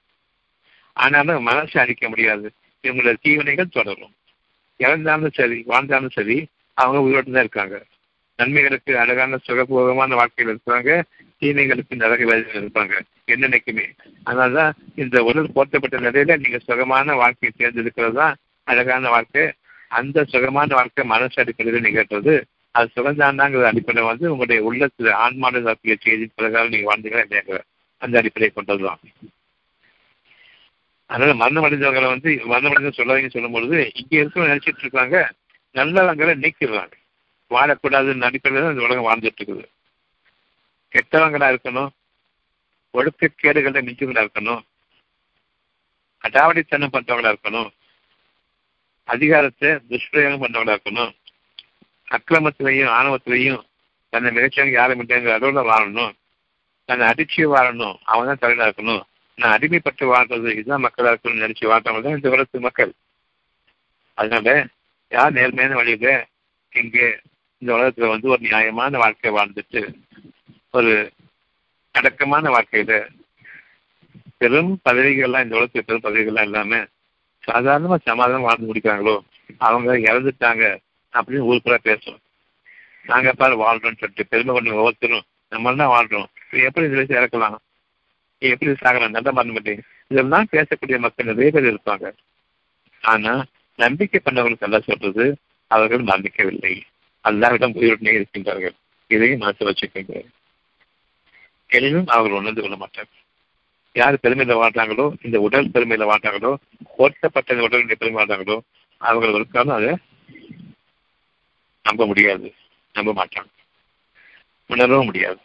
ஆனாலும் மனசை அழிக்க முடியாது. இவங்களோட தீவனைகள் தொடரும். இறந்தாலும் சரி வாழ்ந்தாலும் சரி அவங்க உயிரோடு தான் இருக்காங்க. நன்மைகளுக்கு அழகான சுகபோகமான வாழ்க்கையில் இருக்கிறாங்க தீமைகளுக்கு நரக வேலையில் இருப்பாங்க. என்னன்னைக்குமே அதனாலதான் இந்த உடல் போர்த்தப்பட்ட நிலையில நீங்க சுகமான வாழ்க்கையை தேர்ந்தெடுக்கிறது தான் அழகான வாழ்க்கை. அந்த சுகமான வாழ்க்கை மனசு அடிப்படையில் நிகழ்றது அது சுகந்தாண்டாங்கிற அடிப்படை வந்து உங்களுடைய உள்ளத்தில் ஆன்மாவில் இருக்கக்கூடிய செய்தி பிரகாரம் நீங்க வாழ்ந்தீங்களா இல்லையாங்கிற அந்த அடிப்படையை கொண்டதுதான். அதனால மரணம் அடைந்தவங்களை வந்து மரணம் அடைந்த சொல்லாதீங்க சொல்லும் பொழுது இங்க இருக்கிறவங்க நினைச்சிட்டு இருக்காங்க நல்லவங்களை நீக்கிடுறாங்க. வாழக்கூடாதுன்னு அடிப்படையில் தான் இந்த உலகம் வாழ்ந்துட்டு இருக்குது. கெட்டவங்களா இருக்கணும் ஒழுக்கக்கேடுகளை மிஞ்சவங்களா இருக்கணும் அடாவடித்தனம் பண்றவங்களா இருக்கணும் அதிகாரத்தை துஷ்பிரயோகம் பண்றவங்களா இருக்கணும் அக்கிரமத்திலையும் ஆணவத்திலையும் தன்னை மிகச்சவங்க யாரும் இல்லைங்கிற அளவில் வாழணும். தன்னை அடிச்சு வாழணும். அவன் தான் தலைவராக இருக்கணும். நான் அடிமைப்பட்டு வாழ்றது இதுதான் மக்களாக இருக்கணும்னு நினைச்சு வாழ்றவங்க தான் இந்த உலகத்து மக்கள். அதனால யார் நேர்மையான வழியில இங்கே இந்த உலகத்துல வந்து ஒரு நியாயமான வாழ்க்கை வாழ்ந்துட்டு ஒரு அடக்கமான வாழ்க்கையில பெரும் பதவிகள்லாம் இந்த உலகத்துல பெரும் பதவிகள்லாம் இல்லாம சாதாரணமா சமாதானம் வாழ்ந்து முடிக்கிறாங்களோ அவங்க இறந்துட்டாங்க. அப்படின்னு ஊருக்குள்ள பேசும் நாங்க பாரு வாழ்றோம்னு சொல்லிட்டு பெருமை கொண்டு ஒவ்வொருத்தரும் நம்ம தான் வாழ்றோம். எப்படி இதுல இறக்கலாம்? எப்படி சாகலாம்? நல்ல மரண மாட்டேங்க இதெல்லாம் பேசக்கூடிய மக்கள் நிறைய பேர் இருப்பாங்க. ஆனா நம்பிக்கை பண்ணவங்களுக்கு நல்லா சொல்றது அவர்கள் நம்பிக்கவில்லை அல்லாவிடம் உயிருடனே இருக்கின்றார்கள். இதையும் மனசு வச்சுக்கோங்க. எனினும் அவர்கள் உணர்ந்து கொள்ள மாட்டார்கள். யார் பெருமையில வாழ்றாங்களோ இந்த உடல் பெருமையில வாழ்றாங்களோ ஓட்டப்பட்ட இந்த உடலுடைய பெருமை வாழ்றாங்களோ அவர்கள் ஒருக்காலும் அதை நம்ப முடியாது. நம்ப மாட்டான் உணரவும் முடியாது.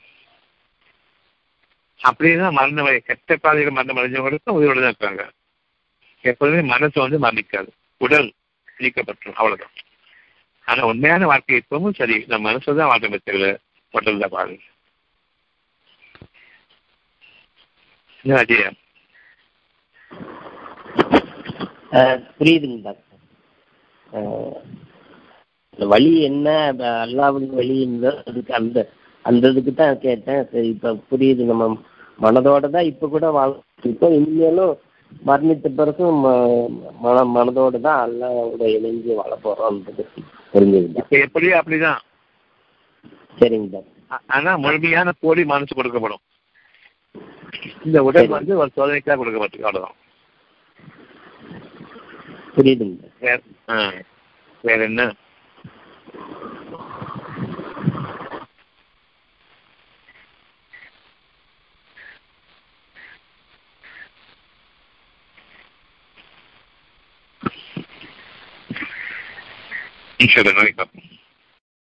அப்படிதான் மரண கெட்ட பாதையில் மரணம் அடைஞ்சவங்களுக்கும் உயிரோடு தான் இருக்காங்க. எப்போதுமே மனசு வந்து மரணிக்காது உடல் நீக்கப்பட்டுரும் அவ்வளவுதான். ஆனா உண்மையான வாழ்க்கை இப்பவும் சரி. நம்ம மனசு தான் வாழ்க்கை தவிர உடல் தான் வாழ அஜயா? புரியுதுங்க டாக்டர். இந்த வழி என்ன? அல்லாவின் வழி அதுக்கு அந்த அந்த இதுக்கு தான் கேட்டேன். சரி இப்போ புரியுது. நம்ம மனதோட தான் இப்போ கூட வாழ் இப்போ இனிமேலும் மரணித்த பிறகும் மன மனதோடு தான் அல்லாவோட இணைஞ்சு வாழ போகிறோன்றது புரிஞ்சுது இப்ப எப்படியோ அப்படிதான். சரிங்க ஆனா முழுமையான போலி மனசு கொடுக்கப்படும். இந்த உடல் வந்து ஒரு சோதனைக்காக கொடுக்கப்பட்டிருக்கு. அவ்வளவுதான். புரியுதுங்க வேற என்ன? Muchas gracias.